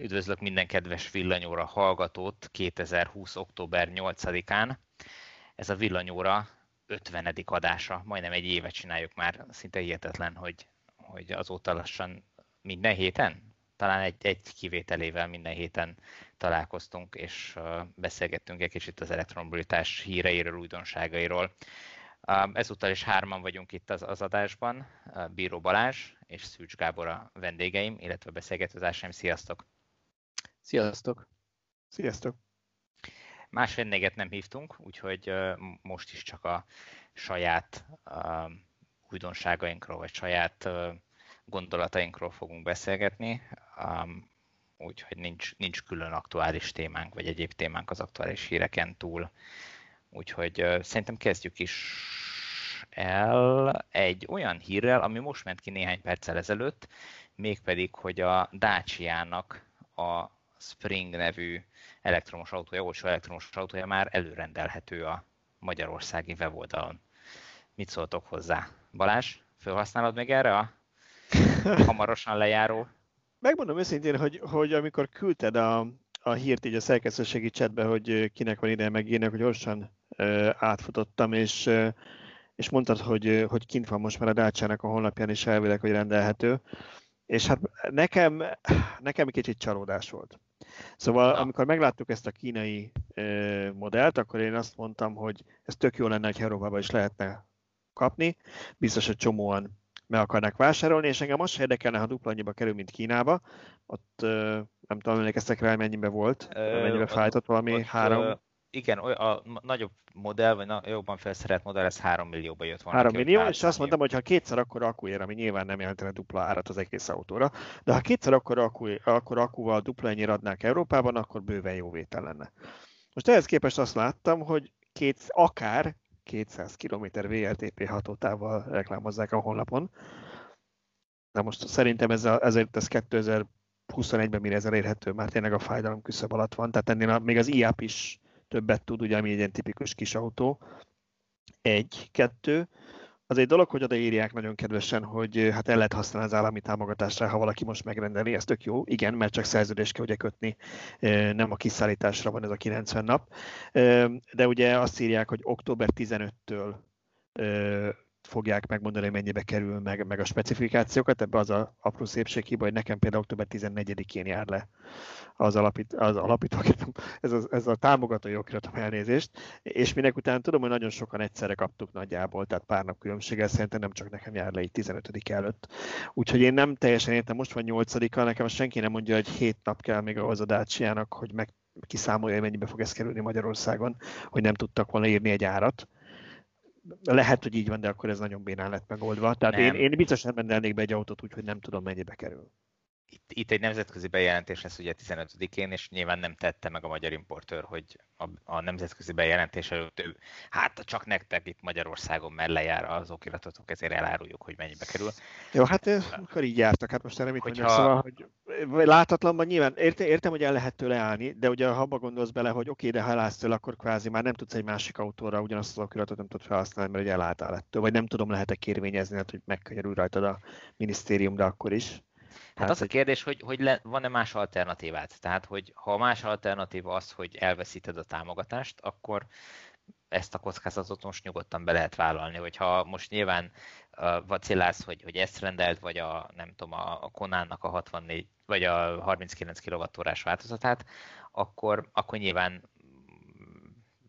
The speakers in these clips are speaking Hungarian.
Üdvözlök minden kedves villanyóra hallgatót 2020. október 8-án. Ez a villanyóra 50. adása, majdnem egy évet csináljuk már, szinte hihetetlen, hogy, hogy azóta lassan minden héten, talán egy, egy kivételével minden héten találkoztunk, és beszélgettünk egy kicsit az elektromobilitás híreiről, újdonságairól. Ezúttal is hárman vagyunk itt az, az adásban, Bíró Balázs és Szűcs Gábor a vendégeim, illetve beszélgetőzársaim. Sziasztok! Sziasztok! Sziasztok! Más vendéget nem hívtunk, úgyhogy most is csak a saját újdonságainkról, vagy saját gondolatainkról fogunk beszélgetni, úgyhogy nincs, nincs külön aktuális témánk, vagy egyéb témánk az aktuális híreken túl. Úgyhogy szerintem kezdjük is el egy olyan hírrel, ami most ment ki néhány perccel ezelőtt, mégpedig, hogy a Dacia-nak a Spring nevű elektromos autója, olcsó elektromos autója már előrendelhető a magyarországi weboldalon. Mit szóltok hozzá? Balázs, felhasználod még erre a hamarosan lejáró? Megmondom őszintén, hogy, hogy amikor küldted a, a hírt így a szerkesztőségi chatbe, hogy kinek van ideje megírni, hogy gyorsan uh, átfutottam, és, uh, és mondtad, hogy, hogy kint van most már a Dácsának a honlapján is elvileg, hogy rendelhető. És hát nekem, nekem kicsit csalódás volt. Szóval amikor megláttuk ezt a kínai modellt, akkor én azt mondtam, hogy ez tök jó lenne, hogy Európában is lehetne kapni. Biztos, hogy csomóan meg akarnak vásárolni, és engem most érdekelne, ha dupla annyiba kerül, mint Kínába. Ott nem tudom, emlékeztek rá, mennyibe volt, mennyibe fájtott valami ott, három... Igen, a nagyobb modell, vagy a jobban felszerelt modell, ez 3 millióba jött volna. 3 millió, és azt mondtam, hogy ha kétszer akkor akkuér, ami nyilván nem jelentene dupla árat az egész autóra, de ha kétszer akkor, akku, akkor akkuval dupla ennyire adnák Európában, akkor bőven jó vétel lenne. Most ehhez képest azt láttam, hogy két, akár 200 km VLTP hatótával reklámozzák a honlapon. Na most szerintem ez a, ezért ez 2021-ben mire ez elérhető, már tényleg a fájdalom küszöb alatt van, tehát ennél a, még az IAP is többet tud, ugye, ami egy ilyen tipikus kis autó. Egy, kettő, az egy dolog, hogy odaírják nagyon kedvesen, hogy hát el lehet használni az állami támogatásra, ha valaki most megrendeli, ez tök jó. Igen, mert csak szerződést kell ugye kötni, nem a kiszállításra van ez a 90 nap. De ugye azt írják, hogy október 15-től fogják megmondani, hogy mennyibe kerül meg, meg a specifikációkat. Ebbe az a apró hiba, hogy nekem például október 14-én jár le az, alapít, az alapító, ez a, ez a támogató okiratom elnézést, és minek után tudom, hogy nagyon sokan egyszerre kaptuk nagyjából, tehát pár nap különbséggel szerintem nem csak nekem jár le így 15 előtt. Úgyhogy én nem teljesen értem, most van 8 -a, nekem senki nem mondja, hogy 7 nap kell még ahhoz a Dacia-nak, hogy meg kiszámolja, hogy mennyibe fog ez kerülni Magyarországon, hogy nem tudtak volna írni egy árat lehet, hogy így van, de akkor ez nagyon bénán lett megoldva. Tehát én, én biztos nem rendelnék be egy autót úgy, hogy nem tudom mennyibe kerül itt, itt egy nemzetközi bejelentés lesz ugye 15-én, és nyilván nem tette meg a magyar importőr, hogy a, a nemzetközi bejelentés előtt ő, hát csak nektek itt Magyarországon mellé jár az okiratotok, ezért eláruljuk, hogy mennyibe kerül. Jó, hát akkor így jártak, hát most erre mit Hogyha... mondjak, szóval, hogy látatlanban nyilván értem, értem, hogy el lehet tőle állni, de ugye ha abba gondolsz bele, hogy oké, de ha elállsz tőle, akkor kvázi már nem tudsz egy másik autóra ugyanazt az okiratot nem tudod felhasználni, mert ugye elálltál ettől, vagy nem tudom, lehet-e kérvényezni, hát, hogy megkönnyörül rajtad a minisztérium, de akkor is. Hát az a kérdés, hogy, hogy le, van-e más alternatívát? Tehát, hogy ha más alternatíva az, hogy elveszíted a támogatást, akkor ezt a kockázatot most nyugodtan be lehet vállalni, hogyha most nyilván uh, vacillálsz, hogy, hogy ezt rendelt, vagy a, nem tudom, a, a Konánnak a 64, vagy a 39 kWh változatát, akkor, akkor nyilván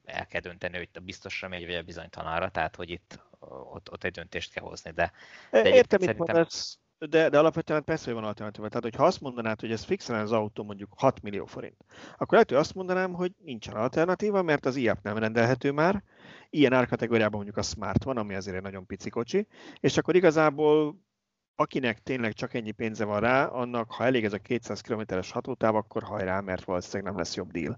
el kell dönteni, hogy a biztosra megy, vagy a bizonytalanra, tehát hogy itt ott, ott egy döntést kell hozni. De, de Értem, mit mondasz, de, de alapvetően persze, hogy van alternatíva. Tehát, hogyha azt mondanád, hogy ez fixen az autó mondjuk 6 millió forint, akkor lehet, hogy azt mondanám, hogy nincsen alternatíva, mert az IAP nem rendelhető már. Ilyen árkategóriában mondjuk a Smart van, ami azért egy nagyon pici kocsi, és akkor igazából akinek tényleg csak ennyi pénze van rá, annak, ha elég ez a 200 km-es hatótáv, akkor hajrá, mert valószínűleg nem lesz jobb deal.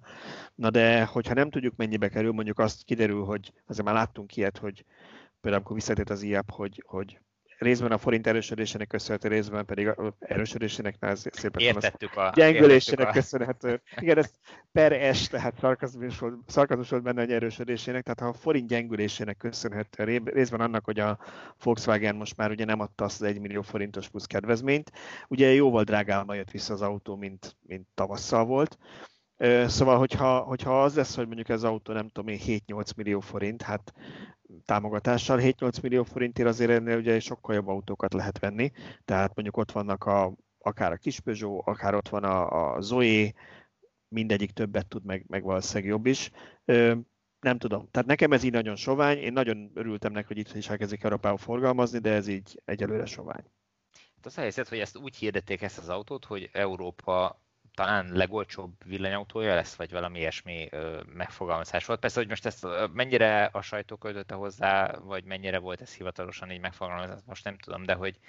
Na de, hogyha nem tudjuk mennyibe kerül, mondjuk azt kiderül, hogy azért már láttunk ilyet, hogy például amikor visszatért az IAP, hogy, hogy részben a forint erősödésének köszönhető, részben pedig a erősödésének szépen értettük a, gyengülésének a... köszönhető. Igen, ez per S, tehát szarkazmus volt, szarkazmus volt benne, hogy erősödésének, tehát ha a forint gyengülésének köszönhető, részben annak, hogy a Volkswagen most már ugye nem adta azt az 1 millió forintos plusz kedvezményt, ugye jóval drágában jött vissza az autó, mint, mint tavasszal volt, Szóval, hogyha, hogyha az lesz, hogy mondjuk ez autó nem tudom én 7-8 millió forint, hát támogatással 7-8 millió forintért azért ennél ugye sokkal jobb autókat lehet venni, tehát mondjuk ott vannak a, akár a kis Peugeot, akár ott van a, a Zoe, mindegyik többet tud, meg, meg valószínűleg jobb is. Nem tudom. Tehát nekem ez így nagyon sovány. Én nagyon örültem neki, hogy itt is elkezdik Európába forgalmazni, de ez így egyelőre sovány. Hát az helyzet, hogy ezt úgy hirdették ezt az autót, hogy Európa talán legolcsóbb villanyautója lesz, vagy valami ilyesmi megfogalmazás volt. Persze, hogy most ezt mennyire a sajtó költötte hozzá, vagy mennyire volt ez hivatalosan így megfogalmazva, most nem tudom, de hogy,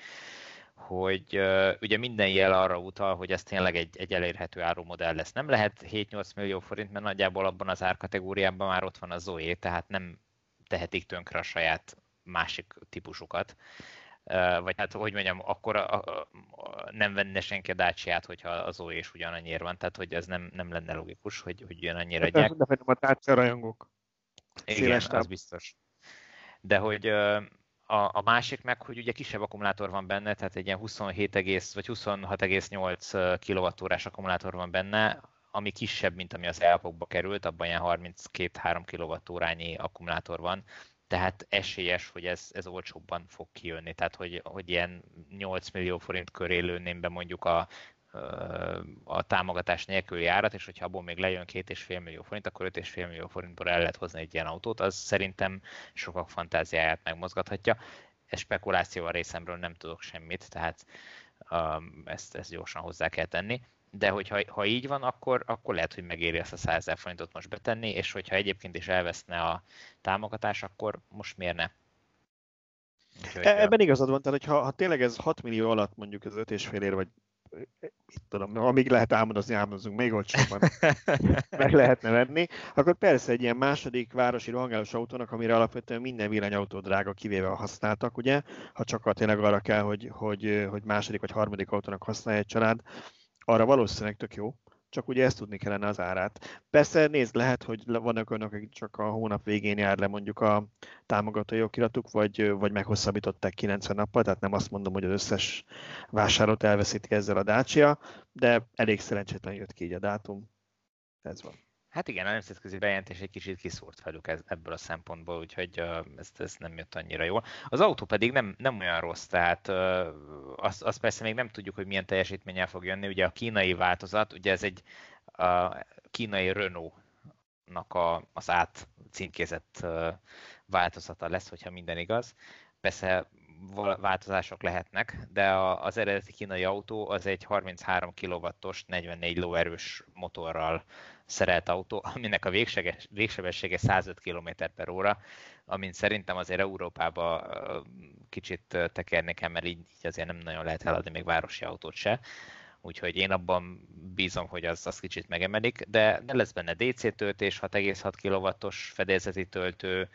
hogy uh, ugye minden jel arra utal, hogy ez tényleg egy, egy elérhető árumodell lesz. Nem lehet 7-8 millió forint, mert nagyjából abban az árkategóriában már ott van a Zoe, tehát nem tehetik tönkre a saját másik típusukat vagy hát hogy mondjam, akkor a, a, a, nem venne senki a Dacia-t, hogyha az OE is ugyanannyiért van, tehát hogy ez nem, nem lenne logikus, hogy, hogy ugyanannyira hát adják. De a Dacia rajongók. Igen, az biztos. De hogy a, a másik meg, hogy ugye kisebb akkumulátor van benne, tehát egy ilyen 27, vagy 26,8 kWh akkumulátor van benne, ami kisebb, mint ami az elpokba került, abban ilyen 32-3 kWh akkumulátor van, tehát esélyes, hogy ez, ez olcsóbban fog kijönni. Tehát, hogy, hogy ilyen 8 millió forint köré lőném be mondjuk a, a támogatás nélküli árat, és hogyha abból még lejön 2,5 millió forint, akkor 5,5 millió forintból el lehet hozni egy ilyen autót, az szerintem sokak fantáziáját megmozgathatja. Ez spekuláció a részemről nem tudok semmit, tehát ezt, ezt gyorsan hozzá kell tenni de hogyha ha így van, akkor, akkor lehet, hogy megéri ezt a 100 ezer forintot most betenni, és hogyha egyébként is elveszne a támogatás, akkor most miért ne? Úgyhogy, e, Ebben igazad van, tehát hogyha ha tényleg ez 6 millió alatt mondjuk az 5,5 ér, vagy mit tudom, amíg lehet álmodozni, álmodozunk, még olcsóban meg lehetne venni, akkor persze egy ilyen második városi rohangálós autónak, amire alapvetően minden villanyautó drága, kivéve a használtak, ugye, ha csak tényleg arra kell, hogy, hogy, hogy második vagy harmadik autónak használja egy család, arra valószínűleg tök jó, csak ugye ezt tudni kellene az árát. Persze nézd, lehet, hogy vannak önök, akik csak a hónap végén jár le mondjuk a támogatói okiratuk, vagy, vagy meghosszabbították 90 nappal, tehát nem azt mondom, hogy az összes vásárlót elveszíti ezzel a Dacia, de elég szerencsétlen jött ki így a dátum. Ez van. Hát igen, a nemzetközi bejelentés egy kicsit kiszúrt velük ez, ebből a szempontból, úgyhogy uh, ez, ez nem jött annyira jól. Az autó pedig nem, nem olyan rossz, tehát uh, azt, azt persze még nem tudjuk, hogy milyen teljesítménnyel fog jönni. Ugye a kínai változat, ugye ez egy uh, kínai Renault-nak a, az át címkézett uh, változata lesz, hogyha minden igaz. Persze változások lehetnek, de az eredeti kínai autó az egy 33 kW-os, 44 lóerős motorral szerelt autó, aminek a végsebessége 105 km per óra, amint szerintem azért Európába kicsit tekerni kell, mert így, így azért nem nagyon lehet eladni még városi autót se. Úgyhogy én abban bízom, hogy az, az kicsit megemelik, de, de lesz benne DC töltés, 6,6 kW-os fedélzeti töltő,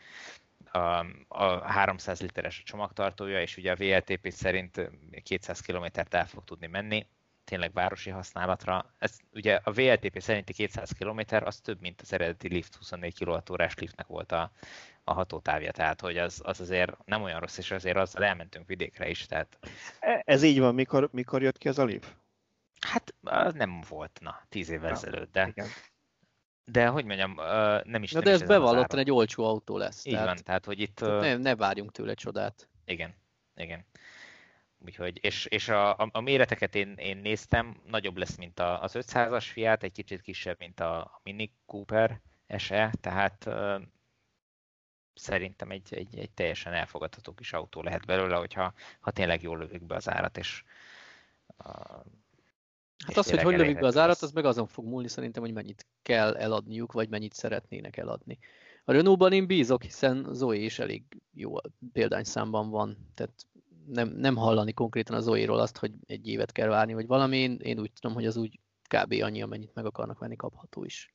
a, a 300 literes a csomagtartója, és ugye a VLTP szerint 200 km-t el fog tudni menni, tényleg városi használatra. Ez ugye a VLTP szerinti 200 km az több, mint az eredeti lift 24 kWh liftnek volt a, a hatótávja, tehát hogy az, az azért nem olyan rossz, és azért azzal elmentünk vidékre is. Tehát... E, ez így van, mikor, mikor jött ki az a lift? Hát az nem volt, na, tíz évvel ezelőtt, de, igen. de hogy mondjam, nem is Na nem de ez bevallottan egy olcsó autó lesz. Így tehát, van, tehát hogy itt... Tehát ne, ne várjunk tőle csodát. Igen, igen. Úgyhogy, és, és a, a, a méreteket én, én néztem, nagyobb lesz, mint a, az 500-as Fiat, egy kicsit kisebb, mint a Mini Cooper SE, tehát uh, szerintem egy, egy, egy teljesen elfogadható kis autó lehet belőle, hogyha ha tényleg jól lövik be az árat, és uh, Hát az, hogy hogy lövik be az árat, az meg azon fog múlni szerintem, hogy mennyit kell eladniuk, vagy mennyit szeretnének eladni. A Renault-ban én bízok, hiszen Zoe is elég jó példányszámban van, tehát nem, nem hallani konkrétan az Zoe-ról azt, hogy egy évet kell várni, vagy valami. Én, én úgy tudom, hogy az úgy kb. annyi, amennyit meg akarnak venni, kapható is.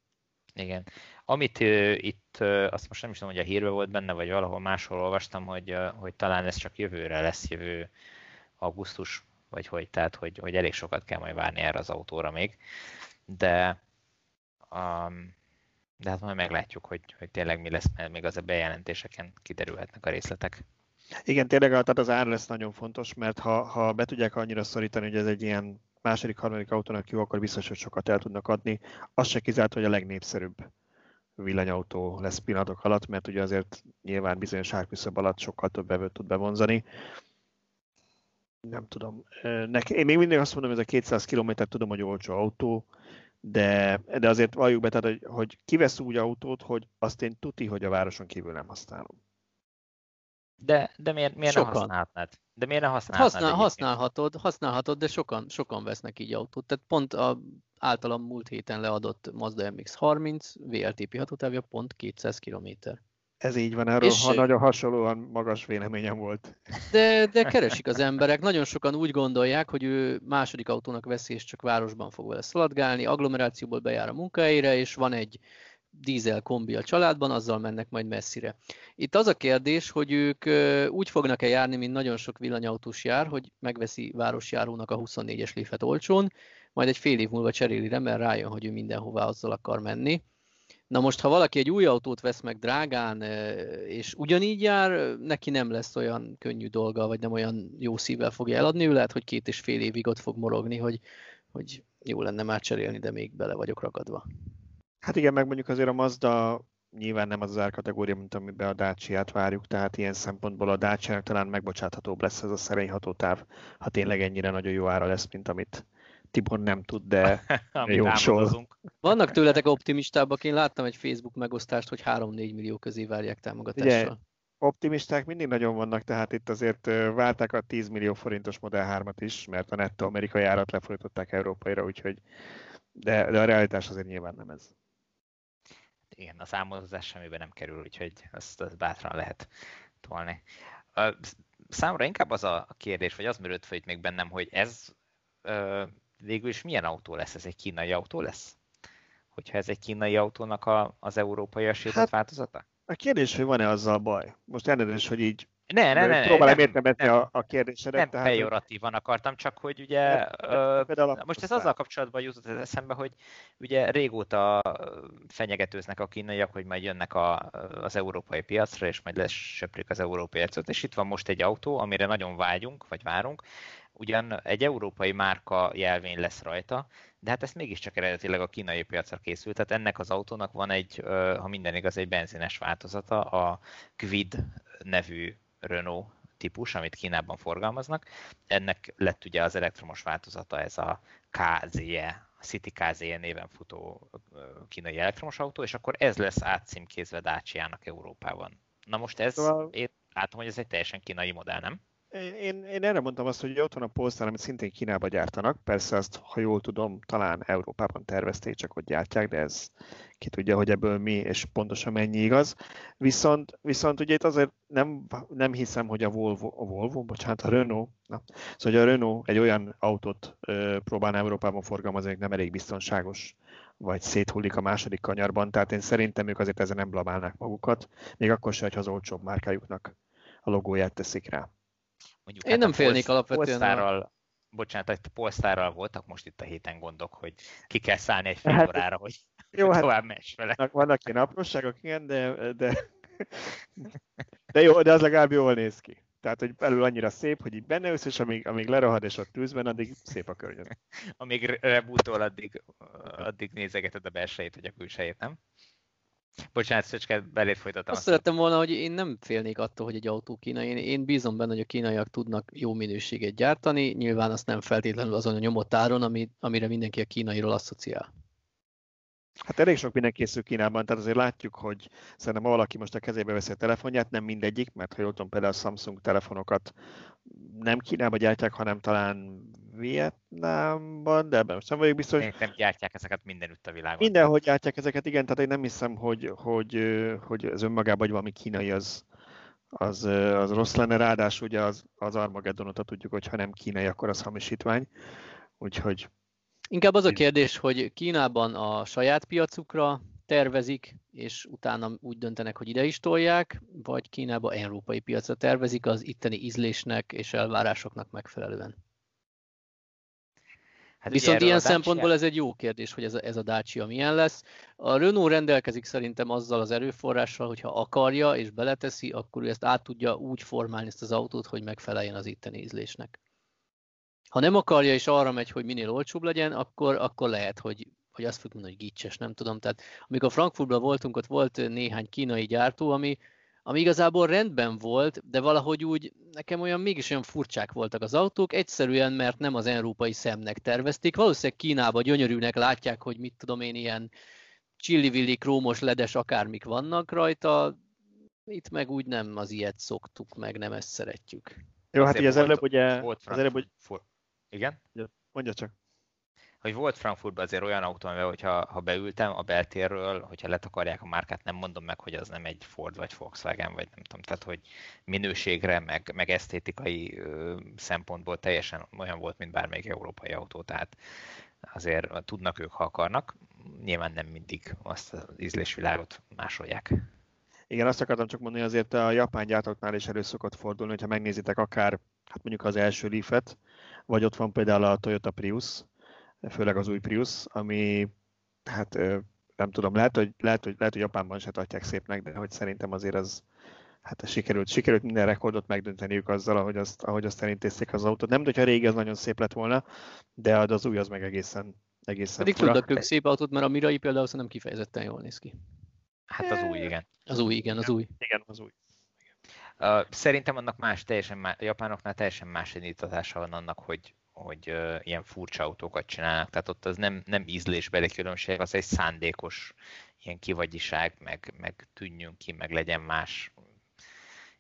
Igen. Amit uh, itt, uh, azt most nem is tudom, hogy a hírbe volt benne, vagy valahol máshol olvastam, hogy, uh, hogy talán ez csak jövőre lesz, jövő augusztus, vagy hogy, tehát hogy, hogy elég sokat kell majd várni erre az autóra még. De, um, de hát majd meglátjuk, hogy, hogy tényleg mi lesz, mert még az a bejelentéseken kiderülhetnek a részletek. Igen, tényleg tehát az ár lesz nagyon fontos, mert ha, ha be tudják annyira szorítani, hogy ez egy ilyen második, harmadik autónak jó, akkor biztos, hogy sokat el tudnak adni. Az se kizárt, hogy a legnépszerűbb villanyautó lesz pillanatok alatt, mert ugye azért nyilván bizonyos árküszöb alatt sokkal több bevőt tud bevonzani. Nem tudom. Neki, én még mindig azt mondom, hogy ez a 200 km tudom, hogy olcsó autó, de, de azért valljuk be, tehát, hogy, hogy kivesz úgy autót, hogy azt én tuti, hogy a városon kívül nem használom. De, de miért, miért ne használhatnád? De miért ne használhatnád? Használ, használhatod, használhatod, de sokan, sokan vesznek így autót. Tehát pont a általam múlt héten leadott Mazda MX-30 VLTP hatótávja pont 200 km. Ez így van, erről és, ha nagyon hasonlóan magas véleményem volt. De, de keresik az emberek. Nagyon sokan úgy gondolják, hogy ő második autónak veszi, és csak városban fog vele szaladgálni, agglomerációból bejár a munkahelyére, és van egy dízel kombi a családban, azzal mennek majd messzire. Itt az a kérdés, hogy ők úgy fognak-e járni, mint nagyon sok villanyautós jár, hogy megveszi városjárónak a 24-es léfet olcsón, majd egy fél év múlva cseréli re, mert rájön, hogy ő mindenhová azzal akar menni. Na most, ha valaki egy új autót vesz meg drágán, és ugyanígy jár, neki nem lesz olyan könnyű dolga, vagy nem olyan jó szívvel fogja eladni, ő lehet, hogy két és fél évig ott fog morogni, hogy, hogy jó lenne már cserélni, de még bele vagyok ragadva. Hát igen, meg mondjuk azért a Mazda nyilván nem az az árkategória, mint amiben a dacia várjuk, tehát ilyen szempontból a dacia talán megbocsáthatóbb lesz ez a szerény hatótáv, ha tényleg ennyire nagyon jó ára lesz, mint amit Tibor nem tud, de jósol. Vannak tőletek optimistábbak, én láttam egy Facebook megosztást, hogy 3-4 millió közé várják támogatással. Ugye, optimisták mindig nagyon vannak, tehát itt azért válták a 10 millió forintos Model 3-at is, mert a netto amerikai árat lefordították európaira, úgyhogy de, de a realitás azért nyilván nem ez igen, a számolózás semmibe nem kerül, úgyhogy azt, azt bátran lehet tolni. Számomra inkább az a kérdés, vagy az merült fel itt még bennem, hogy ez ö, végül is milyen autó lesz? Ez egy kínai autó lesz? Hogyha ez egy kínai autónak a, az európai hát, változata? A kérdés, hogy van-e azzal baj. Most elnézést, hogy így ne, ne, ne, próbálom értelmezni a, a kérdésedet. Nem tehát, pejoratívan akartam, csak hogy ugye, nem, ö, most ez azzal kapcsolatban jutott eszembe, hogy ugye régóta fenyegetőznek a kínaiak, hogy majd jönnek a, az európai piacra, és majd lesöprik az európai piacot, és itt van most egy autó, amire nagyon vágyunk, vagy várunk, ugyan egy európai márka jelvény lesz rajta, de hát ezt mégiscsak eredetileg a kínai piacra készült, tehát ennek az autónak van egy, ha minden igaz, egy benzines változata, a Quid nevű Renault típus, amit Kínában forgalmaznak. Ennek lett ugye az elektromos változata, ez a KZE, City KZE néven futó kínai elektromos autó, és akkor ez lesz átcímkézve Dacia-nak Európában. Na most ez, szóval... én látom, hogy ez egy teljesen kínai modell, nem? Én, én erre mondtam azt, hogy ott van a Polestar, amit szintén Kínába gyártanak. Persze azt, ha jól tudom, talán Európában tervezték, csak hogy gyártják, de ez ki tudja, hogy ebből mi és pontosan mennyi igaz. Viszont, viszont ugye itt azért nem, nem hiszem, hogy a Volvo, a Volvo, bocsánat, a Renault, na, szóval a Renault egy olyan autót ö, próbál Európában forgalmazni, hogy nem elég biztonságos vagy széthullik a második kanyarban, tehát én szerintem ők azért ezen nem blamálnák magukat, még akkor se, hogy az olcsóbb márkájuknak a logóját teszik rá. Mondjuk, Én hát nem félnék alapvetően. Polsztárral, a... bocsánat, egy polsztárral voltak most itt a héten gondok, hogy ki kell szállni egy fél hát, órára, hogy jó, hát tovább mess vele. Vannak ilyen apróságok, igen, de, de, de jó, de az legalább jól néz ki. Tehát, hogy belül annyira szép, hogy így benne ülsz, és amíg, amíg lerohad és ott benne, addig szép a környezet. amíg rebútol, addig, addig nézegeted a belsejét, vagy a külsejét, nem? Bocsánat, Szöcske, belét folytattam. Azt szerettem volna, hogy én nem félnék attól, hogy egy autó kínai. Én, én bízom benne, hogy a kínaiak tudnak jó minőséget gyártani. Nyilván azt nem feltétlenül azon a nyomott áron, ami, amire mindenki a kínairól asszociál. Hát elég sok minden készül Kínában, tehát azért látjuk, hogy szerintem valaki most a kezébe veszi a telefonját, nem mindegyik, mert ha jól tudom, például a Samsung telefonokat nem Kínába gyártják, hanem talán Vietnámban, de ebben most nem vagyok biztos. Nem gyártják ezeket mindenütt a világon. Mindenhol gyártják ezeket, igen, tehát én nem hiszem, hogy, hogy, hogy az önmagában, hogy valami kínai az, az, az rossz lenne, ráadásul ugye az, az Armageddonot tudjuk, hogy ha nem kínai, akkor az hamisítvány. Úgyhogy Inkább az a kérdés, hogy Kínában a saját piacukra tervezik, és utána úgy döntenek, hogy ide is tolják, vagy Kínába európai piacra tervezik az itteni ízlésnek és elvárásoknak megfelelően. Hát Viszont ilyen szempontból ez egy jó kérdés, hogy ez a, ez a Dacia milyen lesz. A Renault rendelkezik szerintem azzal az erőforrással, hogyha akarja és beleteszi, akkor ő ezt át tudja úgy formálni ezt az autót, hogy megfeleljen az itteni ízlésnek. Ha nem akarja és arra megy, hogy minél olcsóbb legyen, akkor, akkor lehet, hogy, hogy azt fogjuk mondani, hogy gicses, nem tudom. Tehát amikor Frankfurtban voltunk, ott volt néhány kínai gyártó, ami, ami igazából rendben volt, de valahogy úgy nekem olyan mégis olyan furcsák voltak az autók, egyszerűen mert nem az európai szemnek tervezték. Valószínűleg Kínába gyönyörűnek látják, hogy mit tudom én, ilyen csillivilli, krómos, ledes akármik vannak rajta, itt meg úgy nem az ilyet szoktuk, meg nem ezt szeretjük. Jó, hát így az előbb ugye... Volt az előbb, hogy... Igen? Mondja csak hogy volt Frankfurtban azért olyan autó, amivel, hogyha ha beültem a beltérről, hogyha letakarják a márkát, nem mondom meg, hogy az nem egy Ford vagy Volkswagen, vagy nem tudom, tehát hogy minőségre, meg, meg esztétikai ö, szempontból teljesen olyan volt, mint bármelyik európai autó, tehát azért tudnak ők, ha akarnak, nyilván nem mindig azt az ízlésvilágot másolják. Igen, azt akartam csak mondani, azért a japán gyártóknál is elő szokott fordulni, hogyha megnézitek akár hát mondjuk az első Leaf-et, vagy ott van például a Toyota Prius, főleg az új Prius, ami hát nem tudom, lehet, hogy, lehet, hogy, lehet, hogy Japánban se tartják szépnek, de hogy szerintem azért az, hát sikerült, sikerült minden rekordot megdönteniük azzal, ahogy azt, ahogy azt elintézték az autót. Nem, hogyha régi az nagyon szép lett volna, de az új az meg egészen, egészen Pedig tudnak ők szép autót, mert a Mirai például nem kifejezetten jól néz ki. Hát az új, igen. Az új, igen, az új. Igen, az új. Szerintem annak más, teljesen más, a japánoknál teljesen más indítatása van annak, hogy, hogy uh, ilyen furcsa autókat csinálnak, tehát ott az nem, nem ízlésbeli különbség, az egy szándékos ilyen kivagyiság, meg, meg tűnjünk ki, meg legyen más,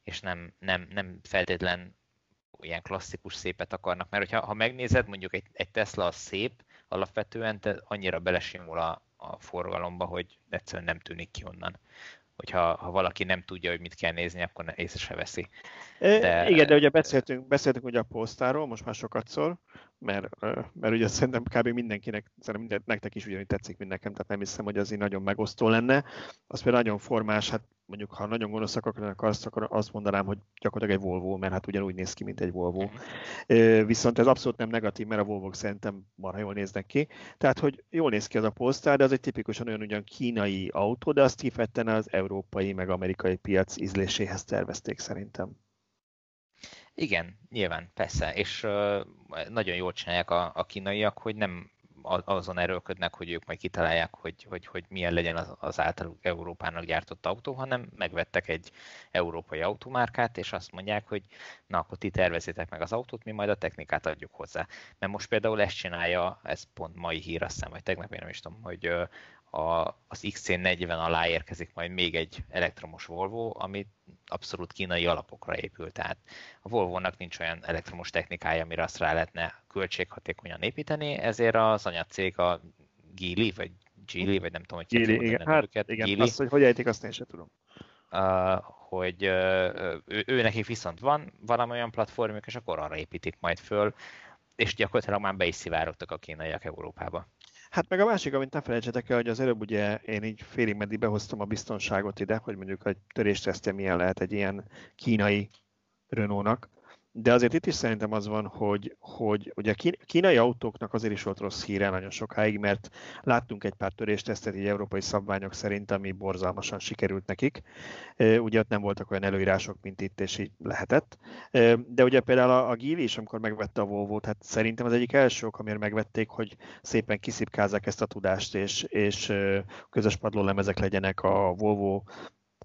és nem, nem, nem feltétlen ilyen klasszikus szépet akarnak, mert hogyha, ha megnézed, mondjuk egy, egy Tesla az szép, alapvetően te annyira belesimul a, a forgalomba, hogy egyszerűen nem tűnik ki onnan hogyha ha valaki nem tudja, hogy mit kell nézni, akkor észre se veszi. De, Igen, de ugye beszéltünk, beszéltünk ugye a posztáról, most már sokat szól, mert, mert ugye szerintem kb. mindenkinek, szerintem minden, nektek is ugyanúgy tetszik, mint nekem, tehát nem hiszem, hogy az így nagyon megosztó lenne. Az például nagyon formás, hát mondjuk ha nagyon gonoszak akarnak azt, akkor azt mondanám, hogy gyakorlatilag egy Volvo, mert hát ugyanúgy néz ki, mint egy Volvo. Mhm. Viszont ez abszolút nem negatív, mert a Volvo szerintem marha jól néznek ki. Tehát, hogy jól néz ki az a posztár, de az egy tipikusan olyan ugyan kínai autó, de azt kifejezetten az európai meg amerikai piac ízléséhez tervezték szerintem. Igen, nyilván, persze, és uh, nagyon jól csinálják a, a kínaiak, hogy nem azon erőlködnek, hogy ők majd kitalálják, hogy, hogy, hogy milyen legyen az, az általuk Európának gyártott autó, hanem megvettek egy európai automárkát, és azt mondják, hogy na akkor ti tervezitek meg az autót, mi majd a technikát adjuk hozzá. Mert most például ezt csinálja, ez pont mai hír, azt hiszem, vagy tegnap én nem is tudom, hogy a, az XC40 alá érkezik majd még egy elektromos Volvo, ami abszolút kínai alapokra épül. Tehát a Volvo-nak nincs olyan elektromos technikája, amire azt rá lehetne költséghatékonyan építeni, ezért az anyacég a Geely, vagy Geely, vagy nem tudom, hogy Geely, igen, hát, őket. igen, Geely, azt, hogy hogy ejtik, azt én sem tudom. Uh, hogy uh, ő, ő nekik viszont van valami olyan platformjuk, és akkor arra építik majd föl, és gyakorlatilag már be is szivárogtak a kínaiak Európába. Hát meg a másik, amit ne felejtsetek el, hogy az előbb ugye én így félig meddig behoztam a biztonságot ide, hogy mondjuk egy töréstesztje milyen lehet egy ilyen kínai Renault-nak. De azért itt is szerintem az van, hogy, hogy ugye a kínai autóknak azért is volt rossz híre nagyon sokáig, mert láttunk egy pár töréstesztet így európai szabványok szerint, ami borzalmasan sikerült nekik. Ugye ott nem voltak olyan előírások, mint itt, és így lehetett. De ugye például a, a Gili is, amikor megvette a volvo hát szerintem az egyik első ok, amiért megvették, hogy szépen kiszipkázzák ezt a tudást, és, és közös padlólemezek legyenek a Volvo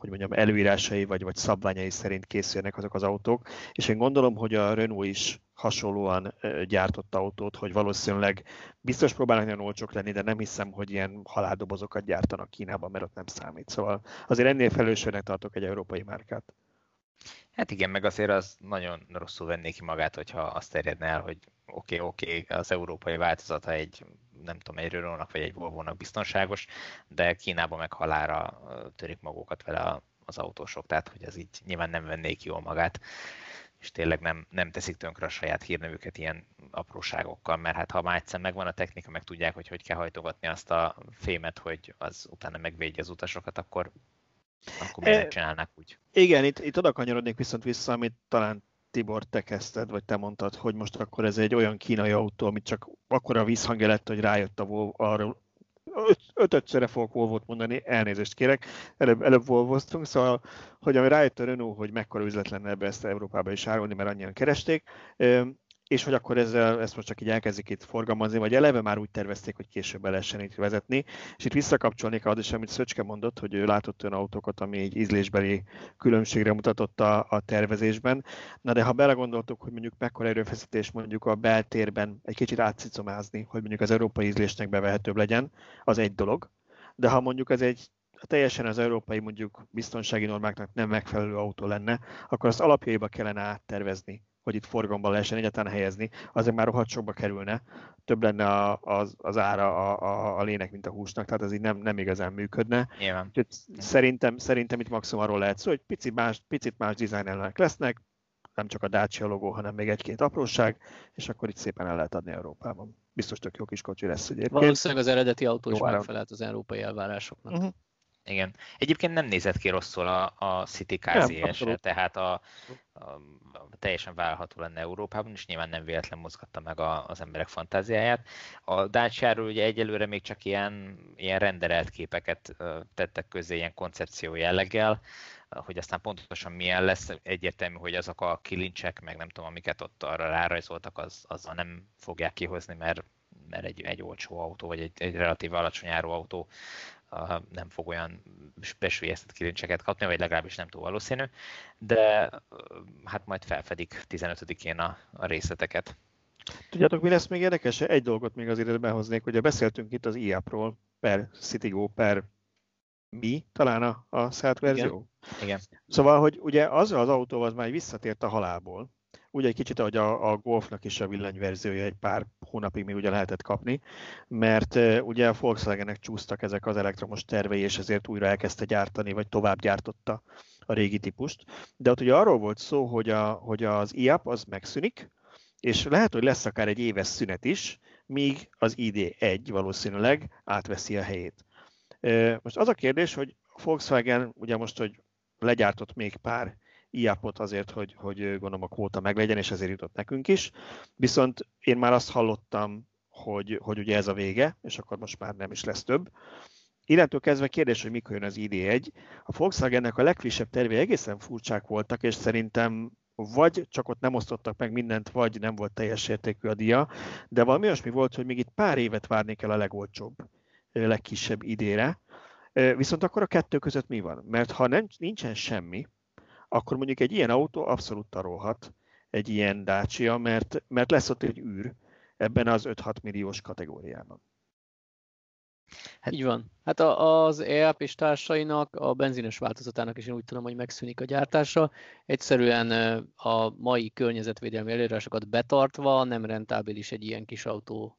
hogy mondjam, előírásai vagy, vagy szabványai szerint készülnek azok az autók, és én gondolom, hogy a Renault is hasonlóan gyártott autót, hogy valószínűleg biztos próbálnak nagyon olcsók lenni, de nem hiszem, hogy ilyen haláldobozokat gyártanak Kínában, mert ott nem számít. Szóval azért ennél felelősségnek tartok egy európai márkát. Hát igen, meg azért az nagyon rosszul venné ki magát, hogyha azt terjedne el, hogy oké, okay, oké, okay, az európai változata egy nem tudom, egy renault vagy egy volvo biztonságos, de Kínában meg halára törik magukat vele az autósok, tehát hogy ez így nyilván nem vennék jól magát. és tényleg nem, nem teszik tönkre a saját hírnevüket ilyen apróságokkal, mert hát ha már egyszer megvan a technika, meg tudják, hogy hogy kell hajtogatni azt a fémet, hogy az utána megvédje az utasokat, akkor, akkor miért e, csinálnak úgy? Igen, itt, itt oda kanyarodnék viszont vissza, amit talán Tibor, te kezdted, vagy te mondtad, hogy most akkor ez egy olyan kínai autó, amit csak akkor a vízhangja lett, hogy rájött a Volvo, arról, öt, ötötszörre fogok volvo mondani, elnézést kérek, előbb, előbb volvo szóval, hogy ami rájött a Renault, hogy mekkora üzlet lenne ebbe ezt Európába is árulni, mert annyian keresték, és hogy akkor ezzel, ezt most csak így elkezdik itt forgalmazni, vagy eleve már úgy tervezték, hogy később be lehessen itt vezetni. És itt visszakapcsolnék az is, amit Szöcske mondott, hogy ő látott olyan autókat, ami egy ízlésbeli különbségre mutatott a, a tervezésben. Na de ha belegondoltuk, hogy mondjuk mekkora erőfeszítés mondjuk a beltérben egy kicsit átszicomázni, hogy mondjuk az európai ízlésnek bevehetőbb legyen, az egy dolog. De ha mondjuk ez egy teljesen az európai mondjuk biztonsági normáknak nem megfelelő autó lenne, akkor azt alapjaiba kellene áttervezni hogy itt forgalomban lehessen egyáltalán helyezni, azért már rohadt sokba kerülne, több lenne az, az ára a, a, a lének, mint a húsnak, tehát ez így nem, nem igazán működne. Úgyhogy szerintem, szerintem itt maximum arról lehet szó, hogy picit más, picit más dizájnellenek lesznek, nem csak a Dacia logó, hanem még egy-két apróság, és akkor itt szépen el lehet adni Európában. Biztos tök jó kis kocsi lesz egyébként. Valószínűleg az eredeti autó is megfelelt az európai elvárásoknak. Uh-huh. Igen. Egyébként nem nézett ki rosszul a, a City KZS, tehát a, a, a, teljesen vállalható lenne Európában, és nyilván nem véletlen mozgatta meg a, az emberek fantáziáját. A Dacia-ról ugye egyelőre még csak ilyen, ilyen renderelt képeket tettek közé, ilyen koncepció jelleggel, hogy aztán pontosan milyen lesz, egyértelmű, hogy azok a kilincsek, meg nem tudom, amiket ott arra rárajzoltak, az, azzal nem fogják kihozni, mert mert egy, egy olcsó autó, vagy egy, egy relatív alacsony áru autó nem fog olyan besülyeztett kilincseket kapni, vagy legalábbis nem túl valószínű, de hát majd felfedik 15-én a, a részleteket. Tudjátok, mi lesz még érdekes? Egy dolgot még azért behoznék, ugye beszéltünk itt az IAP-ról, per Citigo, per mi, talán a, a szállt verzió. Igen. Igen. Szóval, hogy ugye az az autó az már visszatért a halálból, ugye egy kicsit, ahogy a, a Golfnak is a villanyverziója egy pár hónapig még ugye lehetett kapni, mert ugye a Volkswagenek csúsztak ezek az elektromos tervei, és ezért újra elkezdte gyártani, vagy tovább gyártotta a régi típust. De ott ugye arról volt szó, hogy, a, hogy az IAP az megszűnik, és lehet, hogy lesz akár egy éves szünet is, míg az ID1 valószínűleg átveszi a helyét. Most az a kérdés, hogy Volkswagen ugye most, hogy legyártott még pár iap azért, hogy, hogy gondolom a kvóta meglegyen, és ezért jutott nekünk is. Viszont én már azt hallottam, hogy, hogy ugye ez a vége, és akkor most már nem is lesz több. Innentől kezdve kérdés, hogy mikor jön az ID1. A Volkswagennek a legfrissebb tervei egészen furcsák voltak, és szerintem vagy csak ott nem osztottak meg mindent, vagy nem volt teljes értékű a dia, de valami olyasmi volt, hogy még itt pár évet várni kell a legolcsóbb, legkisebb idére. Viszont akkor a kettő között mi van? Mert ha nem, nincsen semmi, akkor mondjuk egy ilyen autó abszolút tarolhat egy ilyen Dacia, mert, mert lesz ott egy űr ebben az 5-6 milliós kategóriában. Hát így van. Hát az EAP és társainak, a benzines változatának is én úgy tudom, hogy megszűnik a gyártása. Egyszerűen a mai környezetvédelmi előírásokat betartva nem rentábilis egy ilyen kis autó.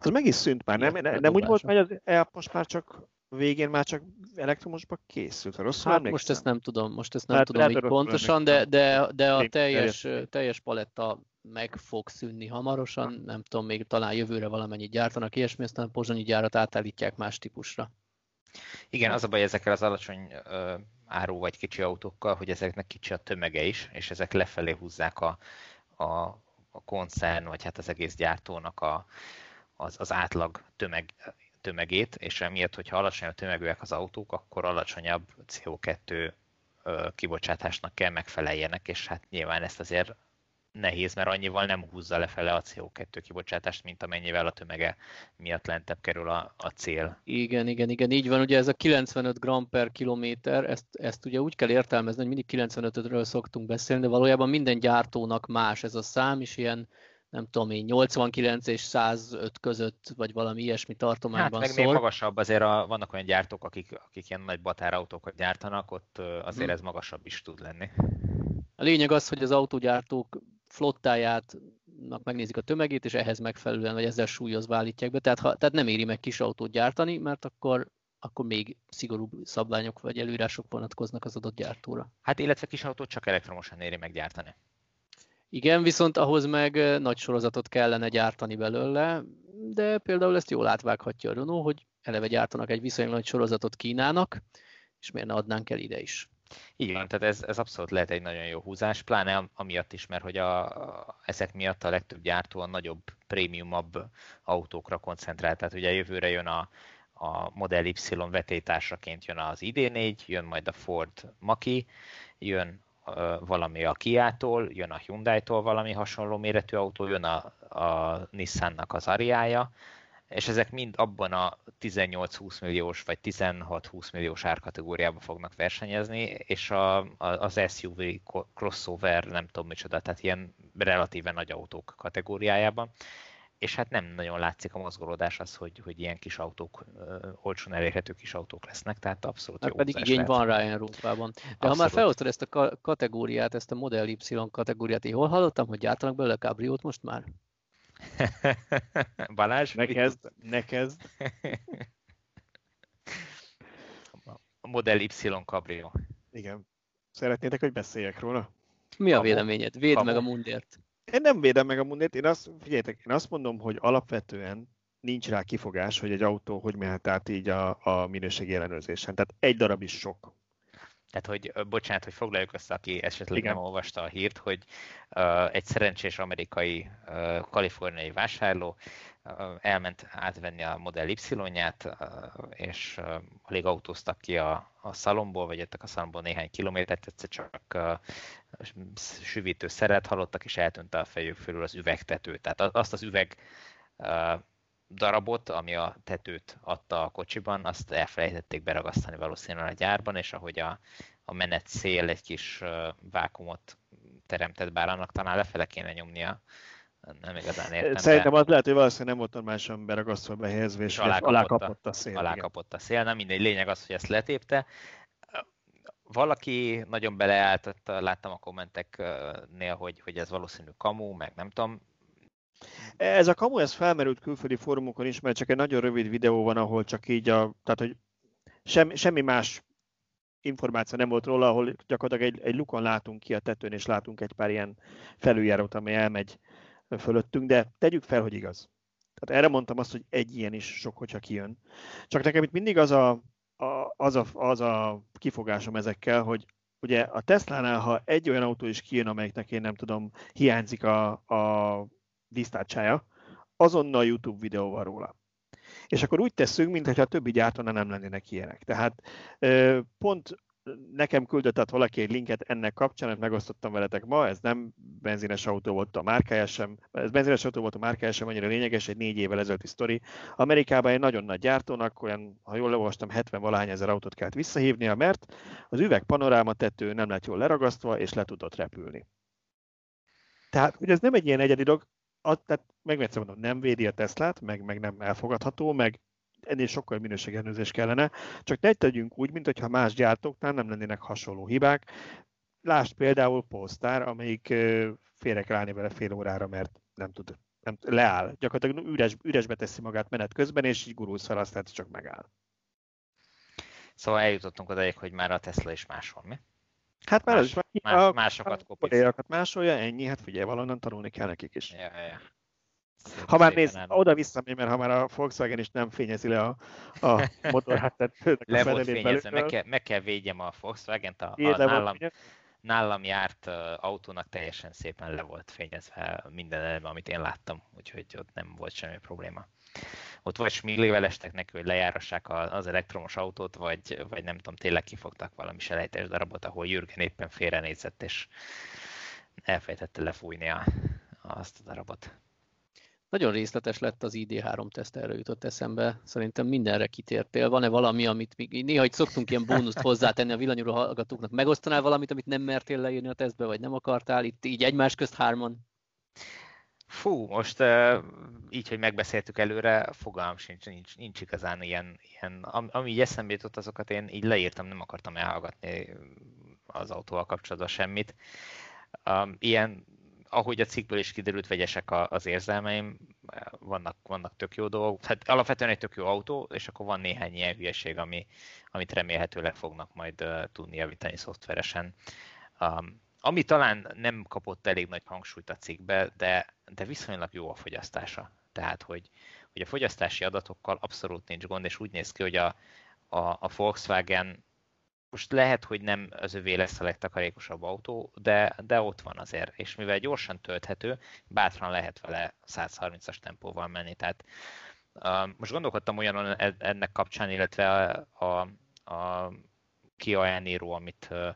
Az meg is szűnt már, nem, nem, nem úgy volt, hogy az EAP most már csak végén már csak elektromosba készült. Rosszul hát most ezt nem tudom, most ezt nem hát, tudom így pontosan, de, de, de a teljes, teljes paletta meg fog szűnni hamarosan, nem tudom, még talán jövőre valamennyit gyártanak, ilyesmi, aztán a pozsonyi gyárat átállítják más típusra. Igen, az a baj ezekkel az alacsony ö, áru vagy kicsi autókkal, hogy ezeknek kicsi a tömege is, és ezek lefelé húzzák a, a, a koncern, vagy hát az egész gyártónak a, az, az átlag tömeg tömegét, és emiatt, hogyha alacsonyabb tömegűek az autók, akkor alacsonyabb CO2 kibocsátásnak kell megfeleljenek, és hát nyilván ezt azért nehéz, mert annyival nem húzza lefele a CO2 kibocsátást, mint amennyivel a tömege miatt lentebb kerül a, a cél. Igen, igen, igen, így van. Ugye ez a 95 gram per kilométer, ezt, ezt ugye úgy kell értelmezni, hogy mindig 95-ről szoktunk beszélni, de valójában minden gyártónak más ez a szám, és ilyen nem tudom én, 89 és 105 között, vagy valami ilyesmi tartományban hát, meg szól. még magasabb, azért a, vannak olyan gyártók, akik, akik ilyen nagy batárautókat gyártanak, ott azért hmm. ez magasabb is tud lenni. A lényeg az, hogy az autógyártók flottáját megnézik a tömegét, és ehhez megfelelően, vagy ezzel súlyozva állítják be. Tehát, ha, tehát nem éri meg kis autót gyártani, mert akkor akkor még szigorúbb szabványok vagy előírások vonatkoznak az adott gyártóra. Hát illetve kis autót csak elektromosan éri meggyártani. Igen, viszont ahhoz meg nagy sorozatot kellene gyártani belőle, de például ezt jól átvághatja a Renault, hogy eleve gyártanak egy viszonylag nagy sorozatot Kínának, és miért ne adnánk el ide is. Van, tehát ez, ez abszolút lehet egy nagyon jó húzás, pláne amiatt is, mert hogy a, a, ezek miatt a legtöbb gyártó a nagyobb, prémiumabb autókra koncentrál. Tehát ugye jövőre jön a, a Model Y vetétársaként jön az ID4, jön majd a Ford Maki, jön valami a Kia-tól, jön a Hyundai-tól valami hasonló méretű autó, jön a, a Nissan-nak az Ariája, és ezek mind abban a 18-20 milliós vagy 16-20 milliós árkategóriában fognak versenyezni, és a, a, az SUV crossover, nem tudom micsoda, tehát ilyen relatíven nagy autók kategóriájában és hát nem nagyon látszik a mozgolódás az, hogy, hogy ilyen kis autók, olcsón elérhető kis autók lesznek, tehát abszolút hát jó pedig igény lehet. van rá Európában. De abszolút. ha már felosztod ezt a kategóriát, ezt a Model Y kategóriát, én hol hallottam, hogy gyártanak belőle Cabriót most már? Balázs? Ne kezd, ne kezd. A Model Y Cabrio. Igen. Szeretnétek, hogy beszéljek róla? Mi a véleményed? Védd meg a mundért. Én nem védem meg a mundét, én azt, figyeljetek, én azt mondom, hogy alapvetően nincs rá kifogás, hogy egy autó hogy mehet át így a, a minőségi ellenőrzésen. Tehát egy darab is sok. Tehát, hogy bocsánat, hogy foglaljuk össze, aki esetleg Igen. nem olvasta a hírt, hogy uh, egy szerencsés amerikai uh, kaliforniai vásárló uh, elment átvenni a Model Y-ját, uh, és uh, alig autóztak ki a, a szalomból, vagy jöttek a szalomból néhány kilométert, egyszer csak uh, süvítő szeret hallottak, és eltűnt a fejük fölül az üvegtető. Tehát azt az üveg darabot, ami a tetőt adta a kocsiban, azt elfelejtették beragasztani valószínűleg a gyárban, és ahogy a, a menet szél egy kis vákumot teremtett, bár annak talán lefele kéne nyomnia, nem igazán értem. Szerintem de... az lehet, hogy valószínűleg nem volt normálisan beragasztva behelyezve, és alá kapott, alá kapott a, szél. Alá kapott a szél, nem mindegy, lényeg az, hogy ezt letépte. Valaki nagyon beleállt, láttam a kommenteknél, hogy, hogy ez valószínű kamu, meg nem tudom, ez a kamu, ez felmerült külföldi fórumokon is, mert csak egy nagyon rövid videó van, ahol csak így a, tehát hogy semmi, semmi más információ nem volt róla, ahol gyakorlatilag egy, egy lukon látunk ki a tetőn, és látunk egy pár ilyen felüljárót, ami elmegy fölöttünk, de tegyük fel, hogy igaz. Tehát erre mondtam azt, hogy egy ilyen is sok, hogyha kijön. Csak nekem itt mindig az a, a, az, a, az a kifogásom ezekkel, hogy ugye a Tesla-nál, ha egy olyan autó is kijön, amelyiknek én nem tudom, hiányzik a, a disztárcsája, azonnal YouTube videó van róla. És akkor úgy teszünk, mintha a többi gyártónál nem lennének ilyenek. Tehát pont nekem küldött valaki egy linket ennek kapcsán, ezt megosztottam veletek ma, ez nem benzines autó volt a márkája sem, ez benzines autó volt a márkája sem annyira lényeges, egy négy évvel ezelőtti sztori. Amerikában egy nagyon nagy gyártónak, olyan, ha jól olvastam, 70 valány ezer autót kellett visszahívnia, mert az üveg panoráma tető nem lett jól leragasztva, és le tudott repülni. Tehát, hogy ez nem egy ilyen egyedi dolog, tehát meg mondom, nem védi a Teslát, meg, meg nem elfogadható, meg ennél sokkal minőségellenőrzés kellene, csak ne tegyünk úgy, mintha más gyártóknál nem lennének hasonló hibák. Lásd például Polestar, amelyik félre kell állni vele fél órára, mert nem tud, nem, leáll. Gyakorlatilag üres, üresbe teszi magát menet közben, és így gurulsz fel, aztán csak megáll. Szóval eljutottunk odaig, hogy már a Tesla is máshol, mi? Hát már más, az is más, a, másokat kopiz. másolja, ennyi, hát figyelj, valahonnan tanulni kell nekik is. Ja, ja. Ha már néz, oda-vissza, mert ha már a Volkswagen is nem fényezi le a, a motorháttetőnek Le volt fényezve, meg kell, meg kell védjem a Volkswagen-t, a, a nálam, nálam járt autónak teljesen szépen le volt fényezve minden eleme, amit én láttam, úgyhogy ott nem volt semmi probléma. Ott vagy smillével estek neki, hogy lejárassák az elektromos autót, vagy, vagy nem tudom, tényleg kifogtak valami selejtes darabot, ahol Jürgen éppen félrenézett, és elfejtette lefújni a, azt a darabot. Nagyon részletes lett az ID3 teszt, erre jutott eszembe. Szerintem mindenre kitértél. Van-e valami, amit még néha itt szoktunk ilyen bónuszt hozzátenni a villanyúró hallgatóknak? Megosztanál valamit, amit nem mertél leírni a tesztbe, vagy nem akartál itt így egymás közt hárman? Fú, most így, hogy megbeszéltük előre, fogalmam sincs, nincs, nincs igazán ilyen, ilyen ami így eszembe jutott, azokat én így leírtam, nem akartam elhallgatni az autóval kapcsolatban semmit. Ilyen, ahogy a cikkből is kiderült, vegyesek az érzelmeim. vannak, vannak tök jó dolgok. Hát alapvetően egy tök jó autó, és akkor van néhány ilyen hülyeség, ami, amit remélhetőleg fognak majd tudni javítani szoftveresen. Um, ami talán nem kapott elég nagy hangsúlyt a cikkbe, de, de viszonylag jó a fogyasztása. Tehát, hogy, hogy a fogyasztási adatokkal abszolút nincs gond, és úgy néz ki, hogy a, a, a Volkswagen most lehet, hogy nem az övé lesz a legtakarékosabb autó, de, de ott van azért, és mivel gyorsan tölthető, bátran lehet vele 130-as tempóval menni. Tehát uh, most gondolkodtam olyan e, ennek kapcsán, illetve a, a, a Kia Eniro, amit, uh,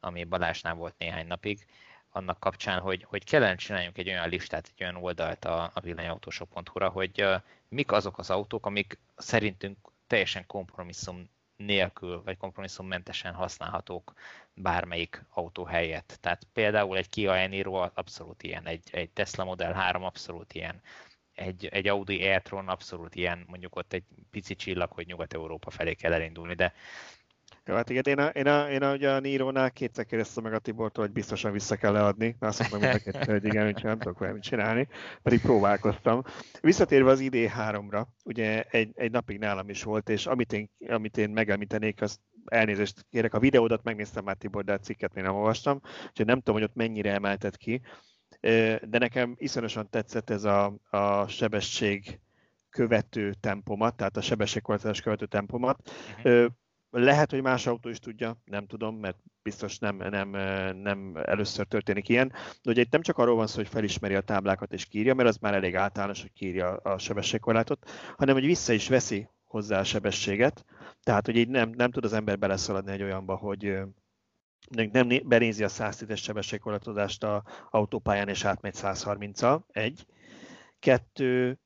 ami Balázsnál volt néhány napig, annak kapcsán, hogy, hogy kellene csináljunk egy olyan listát, egy olyan oldalt a, a villanyautósok.hu-ra, hogy uh, mik azok az autók, amik szerintünk teljesen kompromisszum nélkül, vagy kompromisszummentesen használhatók bármelyik autó helyett. Tehát például egy Kia Eniro abszolút ilyen, egy, egy Tesla Model 3 abszolút ilyen, egy, egy Audi e-tron abszolút ilyen, mondjuk ott egy pici csillag, hogy Nyugat-Európa felé kell elindulni, de jó, hát igen, én a, én a, én a, ugye a Niro-nál kétszer kérdeztem meg a Tibortól, hogy biztosan vissza kell leadni. Azt mondtam hogy két, hogy igen, úgyhogy nem tudok valamit csinálni, pedig próbálkoztam. Visszatérve az ID3-ra, ugye egy, egy napig nálam is volt, és amit én, amit én megemlítenék, az elnézést kérek, a videódat megnéztem már Tibor, de a cikket még nem olvastam, úgyhogy nem tudom, hogy ott mennyire emeltet ki, de nekem iszonyosan tetszett ez a, a sebesség követő tempomat, tehát a sebességkorlátozás követő tempomat. Uh-huh. Lehet, hogy más autó is tudja, nem tudom, mert biztos nem, nem, nem először történik ilyen. De ugye itt nem csak arról van szó, hogy felismeri a táblákat és kírja, mert az már elég általános, hogy kírja a sebességkorlátot, hanem hogy vissza is veszi hozzá a sebességet. Tehát, hogy így nem, nem tud az ember beleszaladni egy olyanba, hogy nem benézi a 110-es sebességkorlátozást a autópályán és átmegy 130-al, egy. Kettő,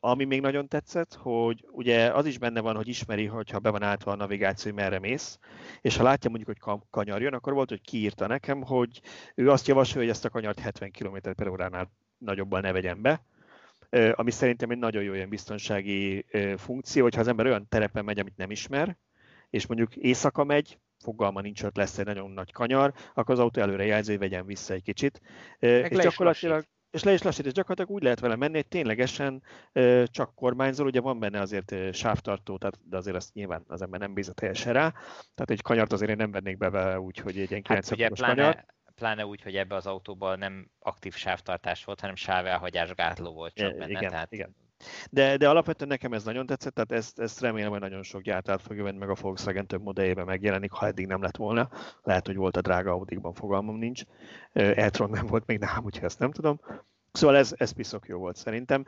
ami még nagyon tetszett, hogy ugye az is benne van, hogy ismeri, hogyha be van álltva a navigáció, hogy merre mész, és ha látja mondjuk, hogy kanyar jön, akkor volt, hogy kiírta nekem, hogy ő azt javasolja, hogy ezt a kanyart 70 km per óránál nagyobban ne vegyen be, ami szerintem egy nagyon jó ilyen biztonsági funkció, hogyha az ember olyan terepen megy, amit nem ismer, és mondjuk éjszaka megy, fogalma nincs, hogy lesz egy nagyon nagy kanyar, akkor az autó előre jelzi, hogy vegyen vissza egy kicsit. Meg és gyakorlatilag lassít és le is lassít, és gyakorlatilag úgy lehet vele menni, hogy ténylegesen ö, csak kormányzol, ugye van benne azért ö, sávtartó, tehát, de azért azt nyilván az ember nem bízott teljesen rá, tehát egy kanyart azért én nem vennék be vele úgy, hogy egy ilyen 90 hát, pláne, kanyar. Pláne úgy, hogy ebbe az autóban nem aktív sávtartás volt, hanem sávelhagyás gátló volt csak benne. Igen, tehát igen. De, de alapvetően nekem ez nagyon tetszett, tehát ezt, ezt remélem, hogy nagyon sok gyártát fogja venni, meg a Volkswagen több modelljében megjelenik, ha eddig nem lett volna. Lehet, hogy volt a drága Audi-ban, fogalmam nincs. Eltron nem volt még nálam, úgyhogy ezt nem tudom. Szóval ez, ez piszok jó volt szerintem.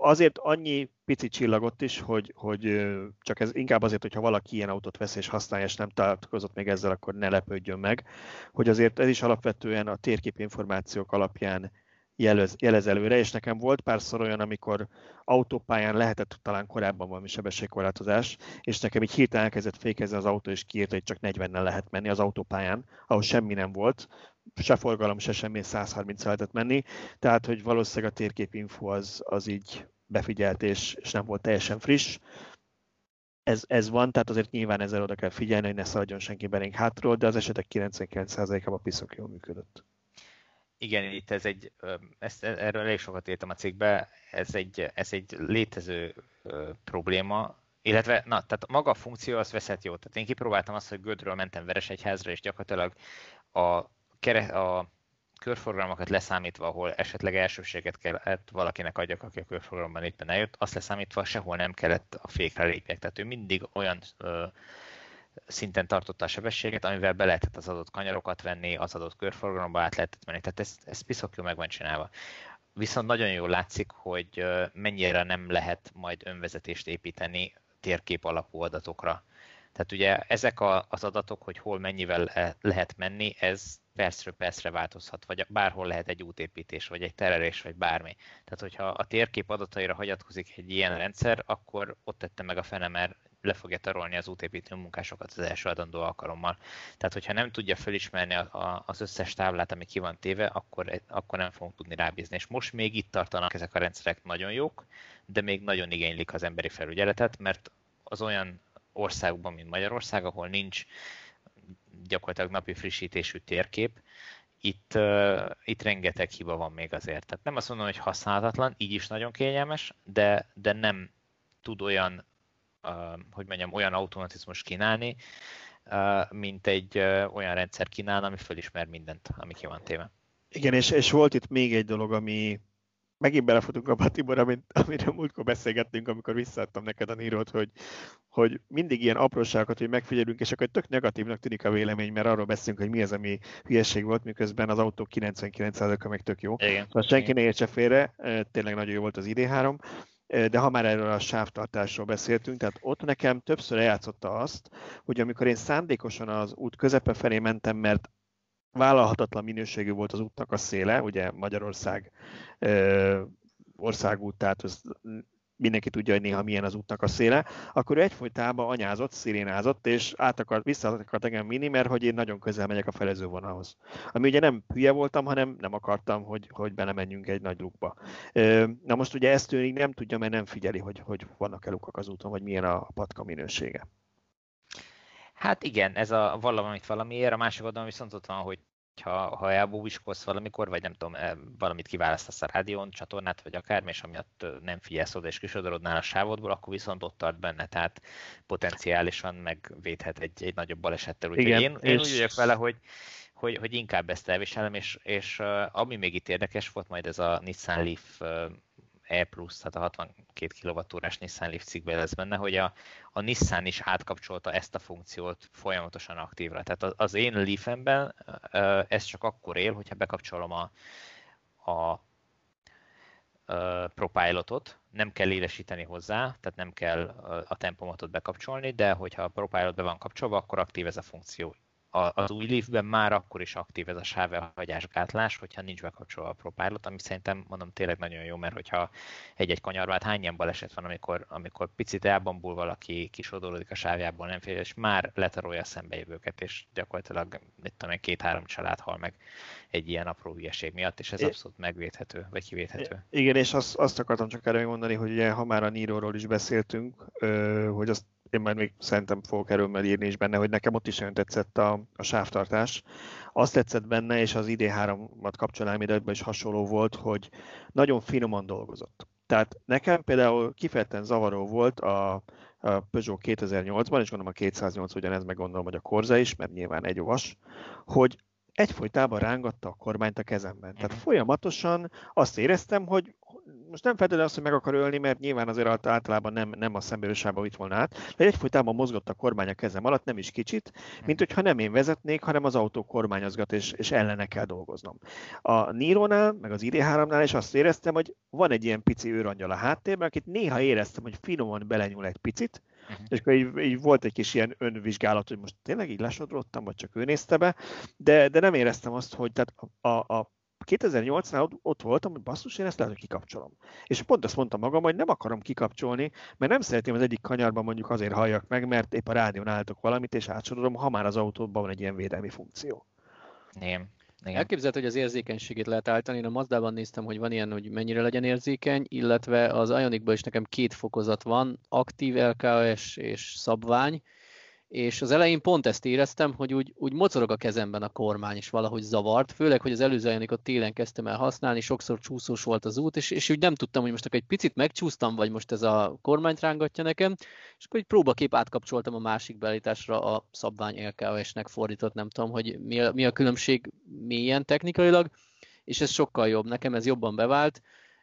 Azért annyi pici csillagot is, hogy, hogy csak ez inkább azért, hogyha valaki ilyen autót vesz és használja, és nem találkozott még ezzel, akkor ne lepődjön meg, hogy azért ez is alapvetően a térképinformációk alapján jelez, jelez előre, és nekem volt párszor olyan, amikor autópályán lehetett talán korábban valami sebességkorlátozás, és nekem így hirtelen elkezdett fékezni az autó, és kiírta, hogy csak 40-nel lehet menni az autópályán, ahol semmi nem volt, se forgalom, se semmi 130 lehetett menni, tehát hogy valószínűleg a térképinfo az, az így befigyelt, és, és nem volt teljesen friss. Ez, ez van, tehát azért nyilván ezzel oda kell figyelni, hogy ne szaladjon senki belénk hátról, de az esetek 99%-ában piszok jól működött. Igen, itt ez egy, ezt, erről elég sokat írtam a cikkbe, ez egy, ez egy létező probléma, illetve, na, tehát maga a funkció az veszett jó. Tehát én kipróbáltam azt, hogy Gödről mentem Veresegyházra, és gyakorlatilag a kere, a körforgalmakat leszámítva, ahol esetleg elsőséget kellett valakinek adjak, aki a körforgalomban éppen eljött, azt leszámítva sehol nem kellett a fékre lépjek. Tehát ő mindig olyan ö, szinten tartotta a sebességet, amivel be lehetett az adott kanyarokat venni, az adott körforgalomba át lehetett menni. Tehát ez, ez piszok jó meg van csinálva. Viszont nagyon jól látszik, hogy mennyire nem lehet majd önvezetést építeni térkép alapú adatokra. Tehát ugye ezek a, az adatok, hogy hol mennyivel lehet menni, ez percről percre változhat, vagy bárhol lehet egy útépítés, vagy egy terelés, vagy bármi. Tehát, hogyha a térkép adataira hagyatkozik egy ilyen rendszer, akkor ott tette meg a fene, mert le fogja tarolni az útépítő munkásokat az első adandó alkalommal. Tehát, hogyha nem tudja felismerni a, a, az összes táblát, ami ki van téve, akkor, akkor nem fogunk tudni rábízni. És most még itt tartanak ezek a rendszerek nagyon jók, de még nagyon igénylik az emberi felügyeletet, mert az olyan országokban, mint Magyarország, ahol nincs gyakorlatilag napi frissítésű térkép, itt, uh, itt rengeteg hiba van még azért. Tehát nem azt mondom, hogy használhatatlan, így is nagyon kényelmes, de, de nem tud olyan, hogy mondjam, olyan automatizmus kínálni, mint egy olyan rendszer kínál, ami fölismer mindent, ami ki van téve. Igen, és, és volt itt még egy dolog, ami, megint belefutunk a Tibor, amit, amiről múltkor beszélgettünk, amikor visszaadtam neked a nírót, hogy, hogy mindig ilyen apróságokat, hogy megfigyelünk, és akkor tök negatívnak tűnik a vélemény, mert arról beszélünk, hogy mi az, ami hülyeség volt, miközben az autó 99%-a meg tök jó. Igen. Szóval senki ne értse félre, tényleg nagyon jó volt az ID3, de ha már erről a sávtartásról beszéltünk, tehát ott nekem többször eljátszotta azt, hogy amikor én szándékosan az út közepe felé mentem, mert vállalhatatlan minőségű volt az útnak a széle, ugye Magyarország ö, országút, tehát az mindenki tudja, hogy néha milyen az útnak a széle, akkor ő egyfolytában anyázott, szirénázott, és át akart, vissza akart engem vinni, mert hogy én nagyon közel megyek a felező vonalhoz. Ami ugye nem hülye voltam, hanem nem akartam, hogy, hogy belemenjünk egy nagy lukba. Na most ugye ezt ő nem tudja, mert nem figyeli, hogy, hogy vannak-e lukak az úton, vagy milyen a patka minősége. Hát igen, ez a valamit valamiért, a másik oldalon viszont ott van, hogy ha, ha elbúviskolsz valamikor, vagy nem tudom, valamit kiválasztasz a rádión, csatornát, vagy akármi, és amiatt nem figyelsz oda, és kisodorodnál a sávodból, akkor viszont ott tart benne, tehát potenciálisan megvédhet egy, egy nagyobb balesettel. Úgyhogy Igen, én, én és... úgy vagyok vele, hogy, hogy, hogy inkább ezt elviselem, és, és uh, ami még itt érdekes volt, majd ez a Nissan Leaf uh, E+, tehát a 62 kWh Nissan Leaf cikkben lesz benne, hogy a, a Nissan is átkapcsolta ezt a funkciót folyamatosan aktívra. Tehát az én Leaf-emben ez csak akkor él, hogyha bekapcsolom a, a ProPilotot, nem kell élesíteni hozzá, tehát nem kell a tempomatot bekapcsolni, de hogyha a ProPilot be van kapcsolva, akkor aktív ez a funkció az új Leafben már akkor is aktív ez a sávelhagyásgátlás, hogyha nincs bekapcsolva a ProPilot, ami szerintem mondom tényleg nagyon jó, mert hogyha egy-egy kanyarban, hát hány ilyen baleset van, amikor, amikor picit elbambul valaki, kisodolódik a sávjából, nem fél, és már letarolja a szembejövőket, és gyakorlatilag mit tudom két-három család hal meg egy ilyen apró hülyeség miatt, és ez abszolút megvédhető, vagy kivédhető. Igen, és azt, azt akartam csak erre mondani, hogy ugye, ha már a Niro-ról is beszéltünk, hogy azt én majd még szerintem fogok erről írni is benne, hogy nekem ott is nagyon tetszett a, a sávtartás. Azt tetszett benne, és az ID3-at kapcsolám ide is hasonló volt, hogy nagyon finoman dolgozott. Tehát nekem például kifejezetten zavaró volt a, a Peugeot 2008-ban, és gondolom a 208 ugyanez, meg gondolom, hogy a Corza is, mert nyilván egy ovas, hogy egyfolytában rángatta a kormányt a kezemben. Tehát mhm. folyamatosan azt éreztem, hogy most nem feltétlenül azt, hogy meg akar ölni, mert nyilván azért általában nem, nem a szembőrösába itt volna át, de egyfolytában mozgott a kormány a kezem alatt, nem is kicsit, mint mhm. hogyha nem én vezetnék, hanem az autó kormányozgat, és, és ellene kell dolgoznom. A Niro-nál, meg az ID3-nál is azt éreztem, hogy van egy ilyen pici őrangyal a háttérben, akit néha éreztem, hogy finoman belenyúl egy picit, Uh-huh. És akkor így, így, volt egy kis ilyen önvizsgálat, hogy most tényleg így lesodrottam, vagy csak ő nézte be, de, de nem éreztem azt, hogy tehát a, a 2008-nál ott, ott voltam, hogy basszus, én ezt lehet, hogy kikapcsolom. És pont azt mondtam magam, hogy nem akarom kikapcsolni, mert nem szeretném az egyik kanyarban mondjuk azért halljak meg, mert épp a rádión álltok valamit, és átsorolom, ha már az autóban van egy ilyen védelmi funkció. Nem. Igen. Elképzelhető, hogy az érzékenységét lehet állítani. Én a Mazdában néztem, hogy van ilyen, hogy mennyire legyen érzékeny, illetve az Ionicban is nekem két fokozat van, aktív LKS és szabvány, és az elején pont ezt éreztem, hogy úgy, úgy mocorog a kezemben a kormány, és valahogy zavart, főleg, hogy az előző Ionicot télen kezdtem el használni, sokszor csúszós volt az út, és, és úgy nem tudtam, hogy most akkor egy picit megcsúsztam, vagy most ez a kormányt rángatja nekem, és akkor egy próbakép átkapcsoltam a másik beállításra a szabvány LKS-nek fordított, nem tudom, hogy mi a, mi a különbség mélyen technikailag, és ez sokkal jobb, nekem ez jobban bevált,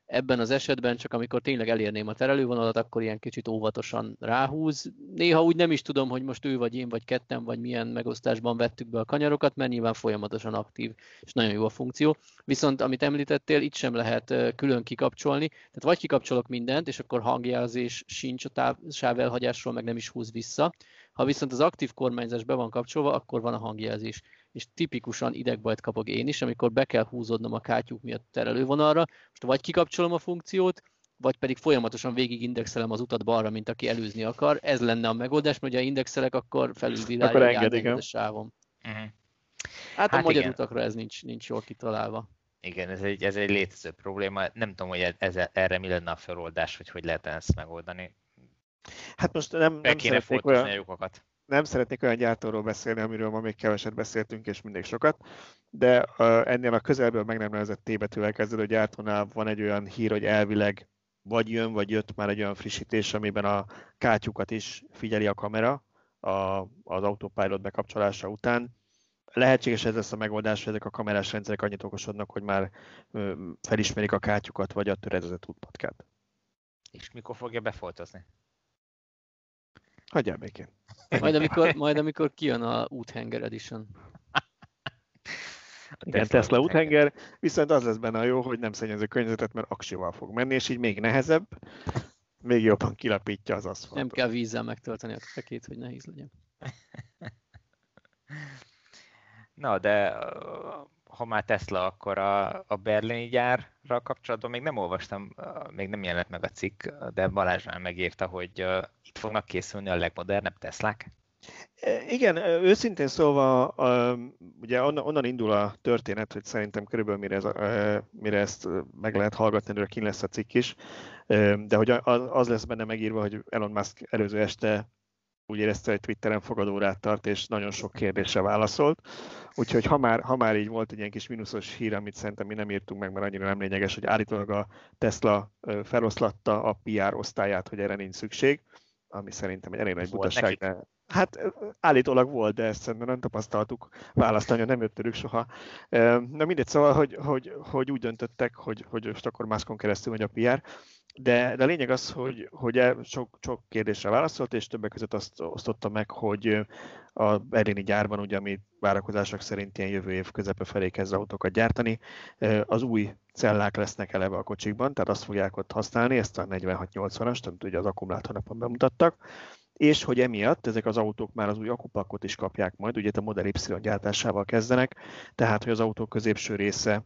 Ebben az esetben csak amikor tényleg elérném a terelővonalat, akkor ilyen kicsit óvatosan ráhúz. Néha úgy nem is tudom, hogy most ő vagy én vagy ketten, vagy milyen megosztásban vettük be a kanyarokat, mert nyilván folyamatosan aktív, és nagyon jó a funkció. Viszont amit említettél, itt sem lehet külön kikapcsolni. Tehát vagy kikapcsolok mindent, és akkor hangjelzés sincs a táv, sávelhagyásról, meg nem is húz vissza. Ha viszont az aktív kormányzás be van kapcsolva, akkor van a hangjelzés és tipikusan idegbajt kapok én is, amikor be kell húzódnom a kátyúk miatt terelővonalra. Most vagy kikapcsolom a funkciót, vagy pedig folyamatosan végig indexelem az utat balra, mint aki előzni akar. Ez lenne a megoldás, mert ha indexelek, akkor felülvilágítja a sávom. Uh-huh. Hát, hát a magyar igen. utakra ez nincs, nincs jól kitalálva. Igen, ez egy, ez egy létező probléma. Nem tudom, hogy ez, erre mi lenne a feloldás, hogy hogy lehetne ezt megoldani. Hát most nem, nem kéne olyan... a lyukokat. Nem szeretnék olyan gyártóról beszélni, amiről ma még keveset beszéltünk, és mindig sokat, de ennél a közelből meg nem nevezett T betűvel kezdődő gyártónál van egy olyan hír, hogy elvileg vagy jön, vagy jött már egy olyan frissítés, amiben a kátyukat is figyeli a kamera a, az autopilot bekapcsolása után. Lehetséges ez lesz a megoldás, hogy ezek a kamerás rendszerek annyit okosodnak, hogy már felismerik a kátyukat, vagy a töredezett útpatkát. És mikor fogja befoltozni? Hagyjál békén. Majd amikor, majd amikor kijön a Úthenger Edition. A Igen, Tesla úthenger, viszont az lesz benne a jó, hogy nem szennyező környezetet, mert aksival fog menni, és így még nehezebb, még jobban kilapítja az aszfaltot. Nem kell vízzel megtölteni a fekét, hogy nehéz legyen. Na, de ha már Tesla, akkor a, a berlini gyárra kapcsolatban még nem olvastam, még nem jelent meg a cikk, de Balázs már megírta, hogy itt fognak készülni a legmodernebb Teslák. E, igen, őszintén szólva, ugye onnan indul a történet, hogy szerintem körülbelül mire, ez, mire ezt meg lehet hallgatni, előre kin lesz a cikk is, de hogy az lesz benne megírva, hogy Elon Musk előző este úgy érezte, hogy Twitteren fogadórát tart, és nagyon sok kérdésre válaszolt. Úgyhogy ha már, ha már így volt egy ilyen kis mínuszos hír, amit szerintem mi nem írtunk meg, mert annyira nem lényeges, hogy állítólag a Tesla feloszlatta a PR osztályát, hogy erre nincs szükség, ami szerintem egy elég nagy butaság, de Hát állítólag volt, de ezt szerintem nem tapasztaltuk választani, nem jött tőlük soha. Na mindegy, szóval, hogy, hogy, hogy úgy döntöttek, hogy, hogy most akkor mászkon keresztül megy a PR, de, de a lényeg az, hogy, hogy sok, sok kérdésre válaszolt, és többek között azt osztotta meg, hogy a Berlini gyárban, ugye, ami várakozások szerint ilyen jövő év közepe felé kezd autókat gyártani, az új cellák lesznek eleve a kocsikban, tehát azt fogják ott használni, ezt a 4680-ast, amit ugye az akkumulátornapon bemutattak, és hogy emiatt ezek az autók már az új akupakot is kapják majd, ugye a Model Y gyártásával kezdenek, tehát hogy az autó középső része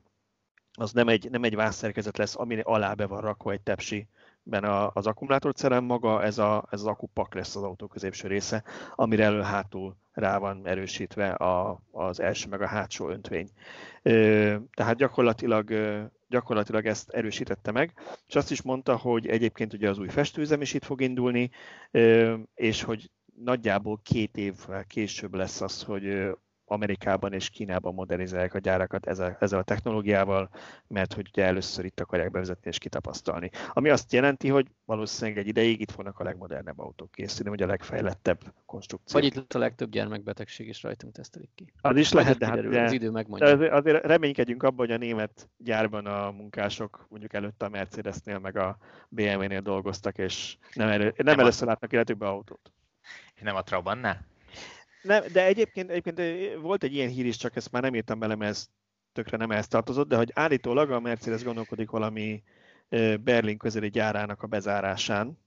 az nem egy, nem egy vászszerkezet lesz, ami alá be van rakva egy tepsi ben az akkumulátorcelem maga, ez, a, ez az akupak lesz az autó középső része, amire elő-hátul rá van erősítve a, az első meg a hátsó öntvény. Tehát gyakorlatilag, gyakorlatilag ezt erősítette meg, és azt is mondta, hogy egyébként ugye az új festőzem is itt fog indulni, és hogy nagyjából két évvel később lesz az, hogy Amerikában és Kínában modernizálják a gyárakat ezzel, ezzel a technológiával, mert hogy ugye először itt akarják bevezetni és kitapasztalni. Ami azt jelenti, hogy valószínűleg egy ideig itt fognak a legmodernebb autók készülni, vagy a legfejlettebb konstrukció. Vagy itt a legtöbb gyermekbetegség is rajtunk tesztelik ki. Az is lehet, de, hát, de, az idő megmondja. De azért reménykedjünk abban, hogy a német gyárban a munkások mondjuk előtte a Mercedesnél meg a BMW-nél dolgoztak, és nem, elő, nem, nem először látnak életükbe autót. Nem a Trabannál? Nem, de egyébként, egyébként volt egy ilyen hír is, csak ezt már nem írtam bele, mert ez tökre nem ehhez tartozott, de hogy állítólag a Mercedes gondolkodik valami Berlin közeli gyárának a bezárásán,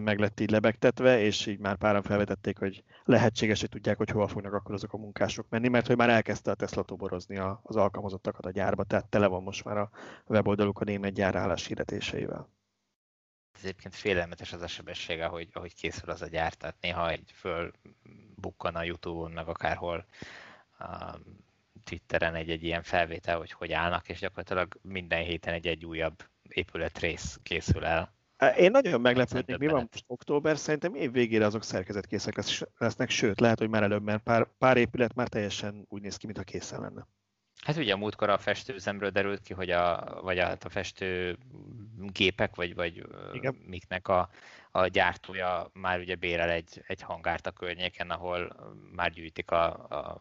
meg lett így lebegtetve, és így már páran felvetették, hogy lehetséges, hogy tudják, hogy hova fognak akkor azok a munkások menni, mert hogy már elkezdte a Tesla toborozni az alkalmazottakat a gyárba, tehát tele van most már a weboldaluk a német gyárállás hirdetéseivel ez egyébként félelmetes az a sebessége, ahogy, ahogy készül az a gyár, tehát néha egy fölbukkan a Youtube-on, meg akárhol a Twitteren egy, egy ilyen felvétel, hogy hogy állnak, és gyakorlatilag minden héten egy, egy újabb épületrész készül el. Én nagyon meglepődnék, mi van most október, szerintem év végére azok szerkezetkészek lesznek, sőt, lehet, hogy már előbb, mert pár, pár épület már teljesen úgy néz ki, mintha készen lenne. Hát ugye a múltkor a festőzemről derült ki, hogy a, vagy a, a festő gépek, vagy, vagy Igen. miknek a, a gyártója már ugye bérel egy, egy hangárt a környéken, ahol már gyűjtik a, a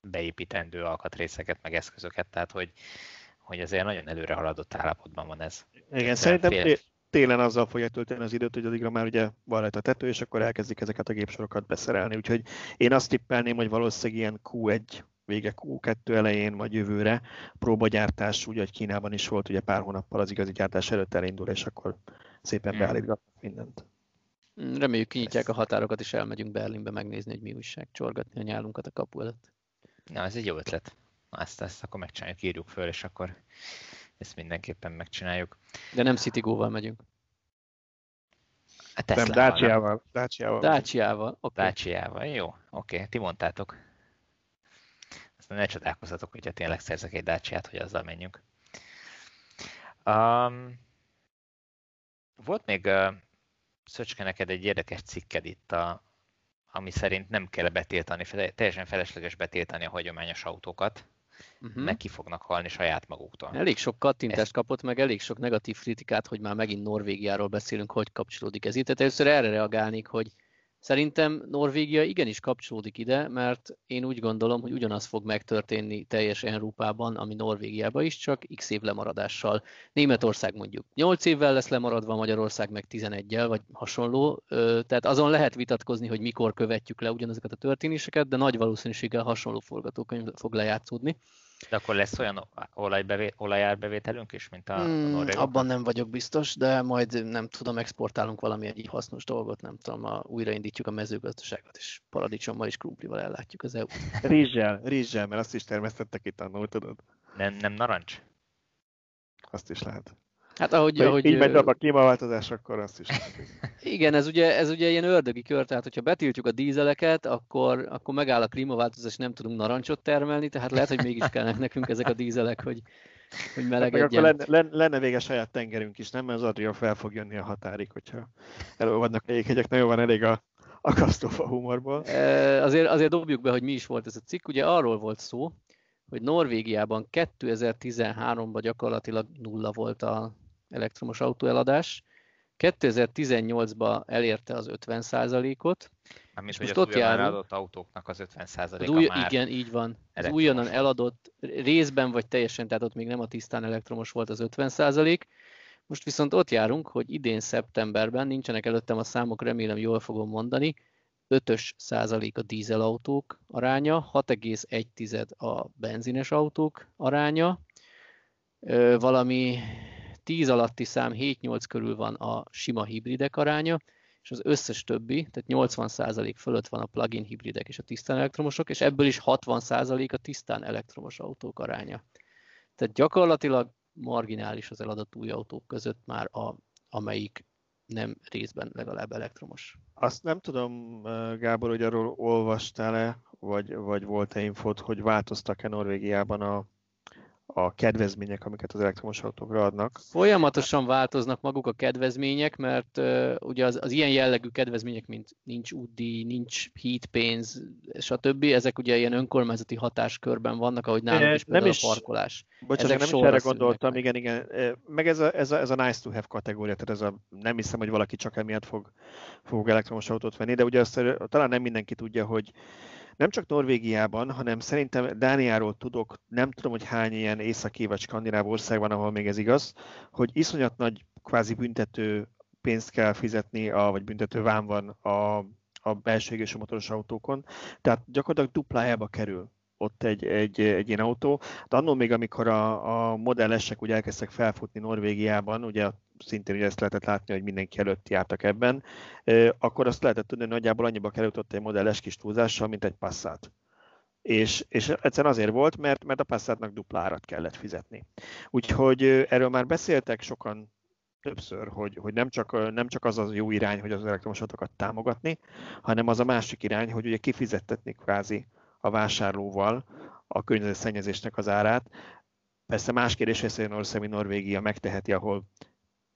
beépítendő alkatrészeket, meg eszközöket, tehát hogy, hogy azért nagyon előre haladott állapotban van ez. Igen, szerintem fél... télen azzal fogja tölteni az időt, hogy addigra már ugye van rajta a tető, és akkor elkezdik ezeket a gépsorokat beszerelni. Úgyhogy én azt tippelném, hogy valószínűleg ilyen Q1 vége Q2 elején, vagy jövőre próbagyártás, úgy, hogy Kínában is volt, ugye pár hónappal az igazi gyártás előtt elindul, és akkor szépen hmm. beállítgatnak mindent. Hmm, reméljük kinyitják a határokat, és elmegyünk Berlinbe megnézni, hogy mi újság, csorgatni a nyálunkat a kapu előtt. Na, ez egy jó ötlet. Na, ezt, ezt akkor megcsináljuk, írjuk föl, és akkor ezt mindenképpen megcsináljuk. De nem Citigóval megyünk. A nem, Dacia-val. Dacia-val. Dacia-val. Okay. Dacia-val, jó. Oké, okay. ti mondtátok ne csodálkozzatok, hogyha tényleg szerzek egy dacia hogy azzal menjünk. Um, volt még uh, Szöcske neked egy érdekes cikked itt a, ami szerint nem kell betiltani, teljesen felesleges betiltani a hagyományos autókat, uh-huh. meg ki fognak halni saját maguktól. Elég sok kattintást Ezt... kapott, meg elég sok negatív kritikát, hogy már megint Norvégiáról beszélünk, hogy kapcsolódik ez itt. Tehát először erre reagálnék, hogy Szerintem Norvégia igenis kapcsolódik ide, mert én úgy gondolom, hogy ugyanaz fog megtörténni teljes Európában, ami Norvégiában is, csak x év lemaradással. Németország mondjuk 8 évvel lesz lemaradva, Magyarország meg 11-el, vagy hasonló. Tehát azon lehet vitatkozni, hogy mikor követjük le ugyanezeket a történéseket, de nagy valószínűséggel hasonló forgatókönyv fog lejátszódni. De akkor lesz olyan olajbevé, olajárbevételünk is, mint a, hmm, a Abban nem vagyok biztos, de majd nem tudom, exportálunk valami egy hasznos dolgot, nem tudom, a, újraindítjuk a mezőgazdaságot, és paradicsommal és krumplival ellátjuk az EU-t. Rizsel, rizsel, mert azt is termesztettek itt annól, tudod? Nem, nem narancs? Azt is lehet. Hát ahogy, ahogy így megy a klímaváltozás, akkor azt is. Igen, ez ugye, ez ugye ilyen ördögi kör, tehát hogyha betiltjuk a dízeleket, akkor, akkor megáll a klímaváltozás, nem tudunk narancsot termelni, tehát lehet, hogy mégis kellnek nekünk ezek a dízelek, hogy, hogy melegedjen. Hát akkor lenne, lenne vége saját tengerünk is, nem? Mert az Adria fel fog jönni a határig, hogyha elolvadnak a jéghegyek. Nagyon van elég a akasztófa humorból. E, azért, azért dobjuk be, hogy mi is volt ez a cikk. Ugye arról volt szó, hogy Norvégiában 2013-ban gyakorlatilag nulla volt a elektromos autóeladás. 2018-ban elérte az 50%-ot. Mármint, hogy most az ott járunk, eladott autóknak az 50%-a új, már Igen, így van. Az újonnan eladott részben vagy teljesen, tehát ott még nem a tisztán elektromos volt az 50%. Most viszont ott járunk, hogy idén szeptemberben, nincsenek előttem a számok, remélem jól fogom mondani, 5-ös százalék a dízelautók aránya, 6,1 a benzines autók aránya, valami 10 alatti szám 7-8 körül van a sima hibridek aránya, és az összes többi, tehát 80% fölött van a plug-in hibridek és a tisztán elektromosok, és ebből is 60% a tisztán elektromos autók aránya. Tehát gyakorlatilag marginális az eladott új autók között már, a, amelyik nem részben legalább elektromos. Azt nem tudom, Gábor, hogy arról olvastál-e, vagy, vagy volt-e infót, hogy változtak-e Norvégiában a a kedvezmények, amiket az elektromos autókra adnak. Folyamatosan változnak maguk a kedvezmények, mert uh, ugye az, az ilyen jellegű kedvezmények, mint nincs útdíj, nincs hídpénz, stb. Ezek ugye ilyen önkormányzati hatáskörben vannak, ahogy nálunk is nem is, a parkolás. Bocsánat, ezek nem is erre gondoltam, meg. igen, igen. Meg ez a, ez, a, ez a nice to have kategória, tehát ez a, nem hiszem, hogy valaki csak emiatt fog, fog elektromos autót venni, de ugye azt talán nem mindenki tudja, hogy nem csak Norvégiában, hanem szerintem Dániáról tudok, nem tudom, hogy hány ilyen északi vagy skandináv ország van, ahol még ez igaz, hogy iszonyat nagy kvázi büntető pénzt kell fizetni, a, vagy büntető vám van a, a belső égésű motoros autókon. Tehát gyakorlatilag duplájába kerül ott egy, egy, egy ilyen autó. De annól még, amikor a, a modellesek úgy elkezdtek felfutni Norvégiában, ugye szintén ugye ezt lehetett látni, hogy mindenki előtt jártak ebben, akkor azt lehetett tudni, hogy nagyjából annyiba került egy modelles kis túlzással, mint egy Passat. És, és egyszerűen azért volt, mert, mert a Passatnak duplárat kellett fizetni. Úgyhogy erről már beszéltek sokan többször, hogy, hogy nem, csak, nem csak az az jó irány, hogy az elektromos autókat támogatni, hanem az a másik irány, hogy ugye kifizettetni kvázi a vásárlóval a környezetszennyezésnek az árát. Persze más kérdés, hogy Szénország, Norvégia megteheti, ahol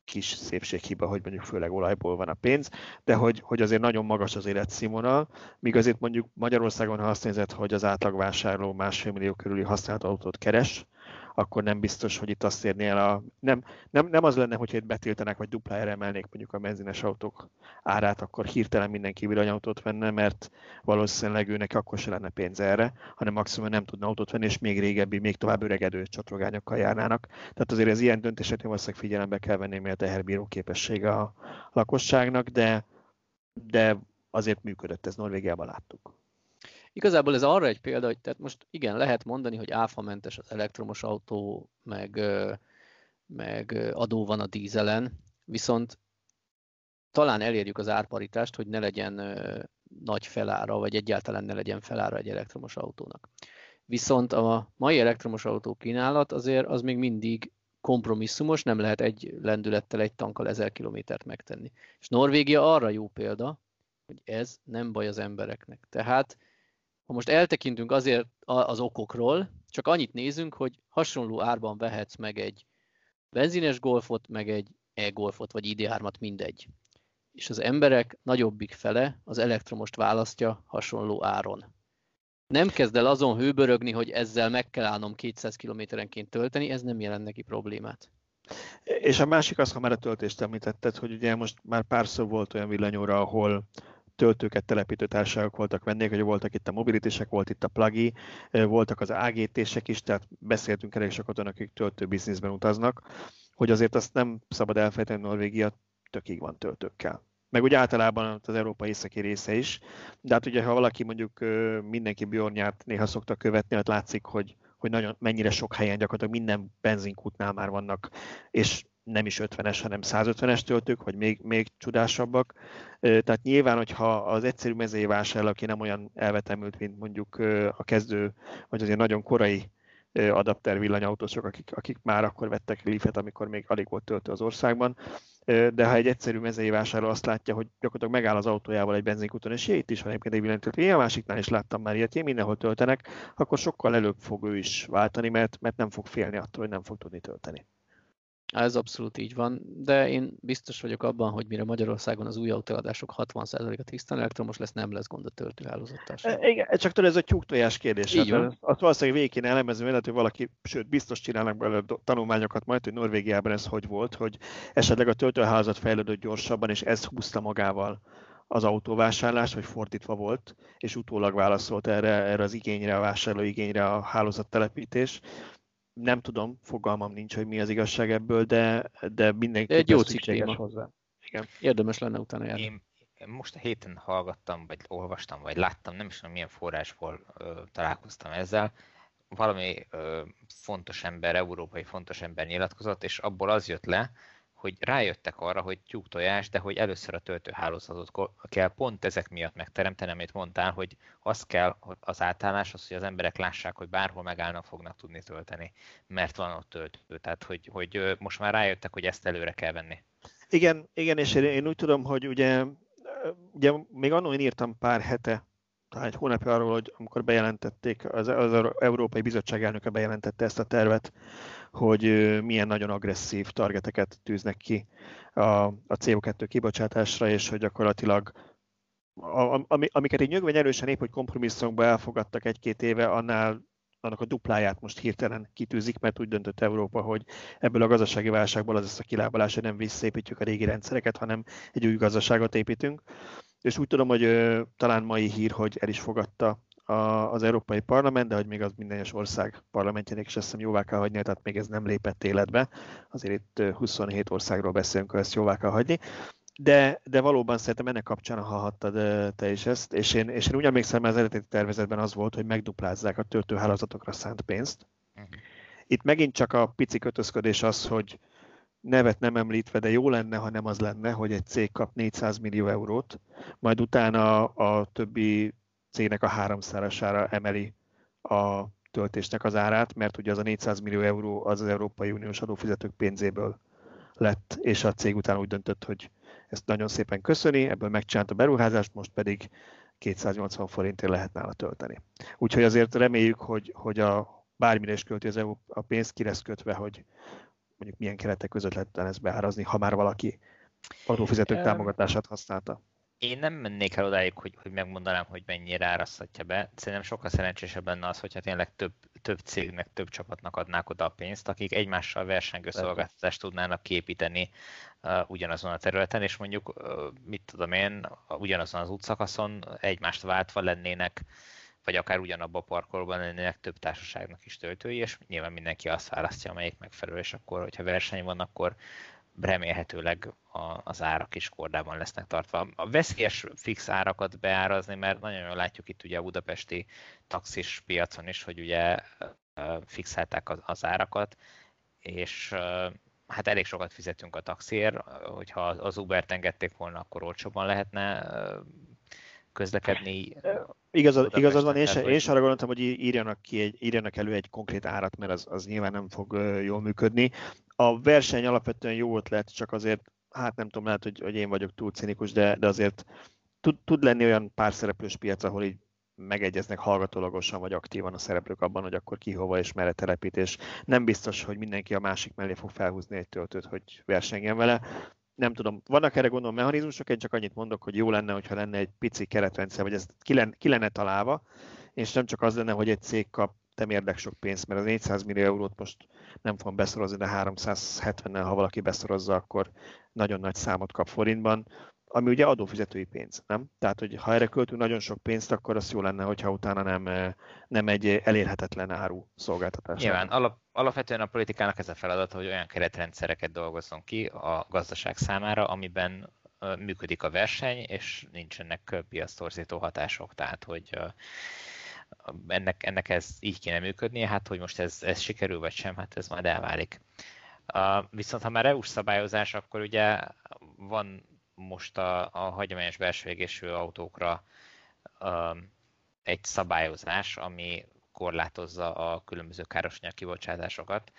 kis szépséghiba, hogy mondjuk főleg olajból van a pénz, de hogy, hogy azért nagyon magas az életszínvonal, míg azért mondjuk Magyarországon, ha azt nézed, hogy az átlagvásárló másfél millió körüli használt autót keres, akkor nem biztos, hogy itt azt érné el a... Nem, nem, nem az lenne, hogyha itt betiltanak, vagy duplára emelnék mondjuk a benzines autók árát, akkor hirtelen mindenki villanyautót venne, mert valószínűleg őnek akkor se lenne pénz erre, hanem maximum nem tudna autót venni, és még régebbi, még tovább öregedő csatrogányokkal járnának. Tehát azért az ilyen döntéseknél valószínűleg figyelembe kell venni, mert a teherbíró képessége a lakosságnak, de, de azért működött, ez Norvégiában láttuk. Igazából ez arra egy példa, hogy tehát most igen, lehet mondani, hogy áfamentes az elektromos autó, meg, meg adó van a dízelen, viszont talán elérjük az árparitást, hogy ne legyen nagy felára, vagy egyáltalán ne legyen felára egy elektromos autónak. Viszont a mai elektromos autó kínálat azért az még mindig kompromisszumos, nem lehet egy lendülettel egy tankkal ezer kilométert megtenni. És Norvégia arra jó példa, hogy ez nem baj az embereknek. Tehát ha most eltekintünk azért az okokról, csak annyit nézünk, hogy hasonló árban vehetsz meg egy benzines golfot, meg egy e-golfot, vagy ID3-at, mindegy. és az emberek nagyobbik fele az elektromost választja hasonló áron. Nem kezd el azon hőbörögni, hogy ezzel meg kell állnom 200 kilométerenként tölteni, ez nem jelent neki problémát. És a másik az, ha már a töltést említetted, hogy ugye most már párszor volt olyan villanyóra, ahol töltőket telepítő társaságok voltak vendégek, hogy voltak itt a mobilitések, volt itt a plagi, voltak az AGT-sek is, tehát beszéltünk elég sokat olyan, akik töltő bizniszben utaznak, hogy azért azt nem szabad elfelejteni, Norvégia tökig van töltőkkel. Meg úgy általában az európai északi része is, de hát ugye ha valaki mondjuk mindenki Bjornját néha szokta követni, hát látszik, hogy, hogy nagyon, mennyire sok helyen gyakorlatilag minden benzinkútnál már vannak, és nem is 50-es, hanem 150-es töltők, vagy még, még csodásabbak. Tehát nyilván, hogyha az egyszerű mezei vásárló, aki nem olyan elvetemült, mint mondjuk a kezdő, vagy azért nagyon korai adapter villanyautósok, akik, akik már akkor vettek Leafet, amikor még alig volt töltő az országban, de ha egy egyszerű mezei vásárló azt látja, hogy gyakorlatilag megáll az autójával egy benzinkúton, és itt is van egyébként egy villanytöltő, én a másiknál is láttam már ilyet, én mindenhol töltenek, akkor sokkal előbb fog ő is váltani, mert, mert nem fog félni attól, hogy nem fog tudni tölteni. Ez abszolút így van, de én biztos vagyok abban, hogy mire Magyarországon az új autóadások 60%-a tisztán elektromos lesz, nem lesz gond a töltőhálózattással. E, igen, csak tudod, ez a tyúktojás kérdés. Így hát, van. Azt valószínűleg végig kéne elemezni, lehet, hogy valaki, sőt, biztos csinálnak belőle tanulmányokat majd, hogy Norvégiában ez hogy volt, hogy esetleg a töltőhálózat fejlődött gyorsabban, és ez húzta magával az autóvásárlás, vagy fordítva volt, és utólag válaszolt erre, erre az igényre, a vásárló igényre a hálózat telepítés nem tudom, fogalmam nincs, hogy mi az igazság ebből, de, de mindenki egy jó szükséges hozzá. Igen. Érdemes lenne utána járni. Én, most a héten hallgattam, vagy olvastam, vagy láttam, nem is tudom milyen forrásból ö, találkoztam ezzel, valami ö, fontos ember, európai fontos ember nyilatkozott, és abból az jött le, hogy rájöttek arra, hogy tyúktojás, de hogy először a töltőhálózatot kell pont ezek miatt megteremteni, amit mondtál, hogy az kell az átállás, az, hogy az emberek lássák, hogy bárhol megállnak, fognak tudni tölteni, mert van ott töltő. Tehát, hogy, hogy most már rájöttek, hogy ezt előre kell venni. Igen, igen és én úgy tudom, hogy ugye, ugye még annól én írtam pár hete, talán egy hónapja arról, hogy amikor bejelentették, az, az Európai Bizottság elnöke bejelentette ezt a tervet, hogy milyen nagyon agresszív targeteket tűznek ki a, a CO2 kibocsátásra, és hogy gyakorlatilag amiket egy nyögvény erősen épp, hogy kompromisszumba elfogadtak egy-két éve, annál annak a dupláját most hirtelen kitűzik, mert úgy döntött Európa, hogy ebből a gazdasági válságból az lesz a kilábalás, hogy nem visszaépítjük a régi rendszereket, hanem egy új gazdaságot építünk. És úgy tudom, hogy ö, talán mai hír, hogy el is fogadta a, az Európai Parlament, de hogy még az minden egyes ország parlamentjének is azt hiszem jóvá kell hagyni, tehát még ez nem lépett életbe. Azért itt 27 országról beszélünk, hogy ezt jóvá kell hagyni. De, de valóban szerintem ennek kapcsán hallhattad te is ezt, és én, és én úgy emlékszem, az eredeti tervezetben az volt, hogy megduplázzák a töltőhálózatokra szánt pénzt. Uh-huh. Itt megint csak a pici kötözködés az, hogy nevet nem említve, de jó lenne, ha nem az lenne, hogy egy cég kap 400 millió eurót, majd utána a többi cégnek a háromszárosára emeli a töltésnek az árát, mert ugye az a 400 millió euró az az Európai Uniós adófizetők pénzéből lett, és a cég után úgy döntött, hogy ezt nagyon szépen köszöni, ebből megcsinált a beruházást, most pedig 280 forintért lehet nála tölteni. Úgyhogy azért reméljük, hogy, hogy a bármire is költi az EU a pénzt, ki lesz kötve, hogy mondjuk milyen keretek között lehet ezt beárazni, ha már valaki adófizetők támogatását használta. Én nem mennék el odáig, hogy, hogy megmondanám, hogy mennyire árasztatja be. Szerintem sokkal szerencsésebb lenne az, hogyha tényleg több, több cégnek, több csapatnak adnák oda a pénzt, akik egymással versengő szolgáltatást tudnának képíteni uh, ugyanazon a területen, és mondjuk, uh, mit tudom én, ugyanazon az útszakaszon egymást váltva lennének, vagy akár ugyanabban a parkolóban lennének több társaságnak is töltői, és nyilván mindenki azt választja, amelyik megfelelő, és akkor, hogyha verseny van, akkor remélhetőleg a, az árak is kordában lesznek tartva. A veszélyes fix árakat beárazni, mert nagyon jól látjuk itt ugye a budapesti taxis piacon is, hogy ugye fixálták az, az árakat, és hát elég sokat fizetünk a taxiért, hogyha az Uber-t engedték volna, akkor olcsóban lehetne közlekedni. Igazad, igazad van, én, se, én arra gondoltam, hogy írjanak, ki egy, írjanak elő egy konkrét árat, mert az, az nyilván nem fog jól működni. A verseny alapvetően jó ötlet, csak azért, hát nem tudom, lehet, hogy, hogy én vagyok túl cinikus, de, de azért tud, tud lenni olyan pár szereplős piac, ahol így megegyeznek hallgatólagosan vagy aktívan a szereplők abban, hogy akkor ki hova és merre telepítés. Nem biztos, hogy mindenki a másik mellé fog felhúzni egy töltőt, hogy versengjen vele nem tudom, vannak erre gondolom mechanizmusok, én csak annyit mondok, hogy jó lenne, hogyha lenne egy pici keretrendszer, vagy ez ki lenne, találva, és nem csak az lenne, hogy egy cég kap nem érdek sok pénzt, mert az 400 millió eurót most nem fogom beszorozni, de 370-nel, ha valaki beszorozza, akkor nagyon nagy számot kap forintban, ami ugye adófizetői pénz, nem? Tehát, hogy ha erre költünk nagyon sok pénzt, akkor az jó lenne, hogyha utána nem, nem egy elérhetetlen áru szolgáltatás. Nyilván, alap, alapvetően a politikának ez a feladata, hogy olyan keretrendszereket dolgozzon ki a gazdaság számára, amiben működik a verseny, és nincsenek piasztorzító hatások. Tehát, hogy ennek, ennek ez így kéne működnie, hát hogy most ez, ez sikerül vagy sem, hát ez majd elválik. Uh, viszont ha már EU-s szabályozás, akkor ugye van most a, a hagyományos belső égésű autókra uh, egy szabályozás, ami korlátozza a különböző károsanyag kibocsátásokat,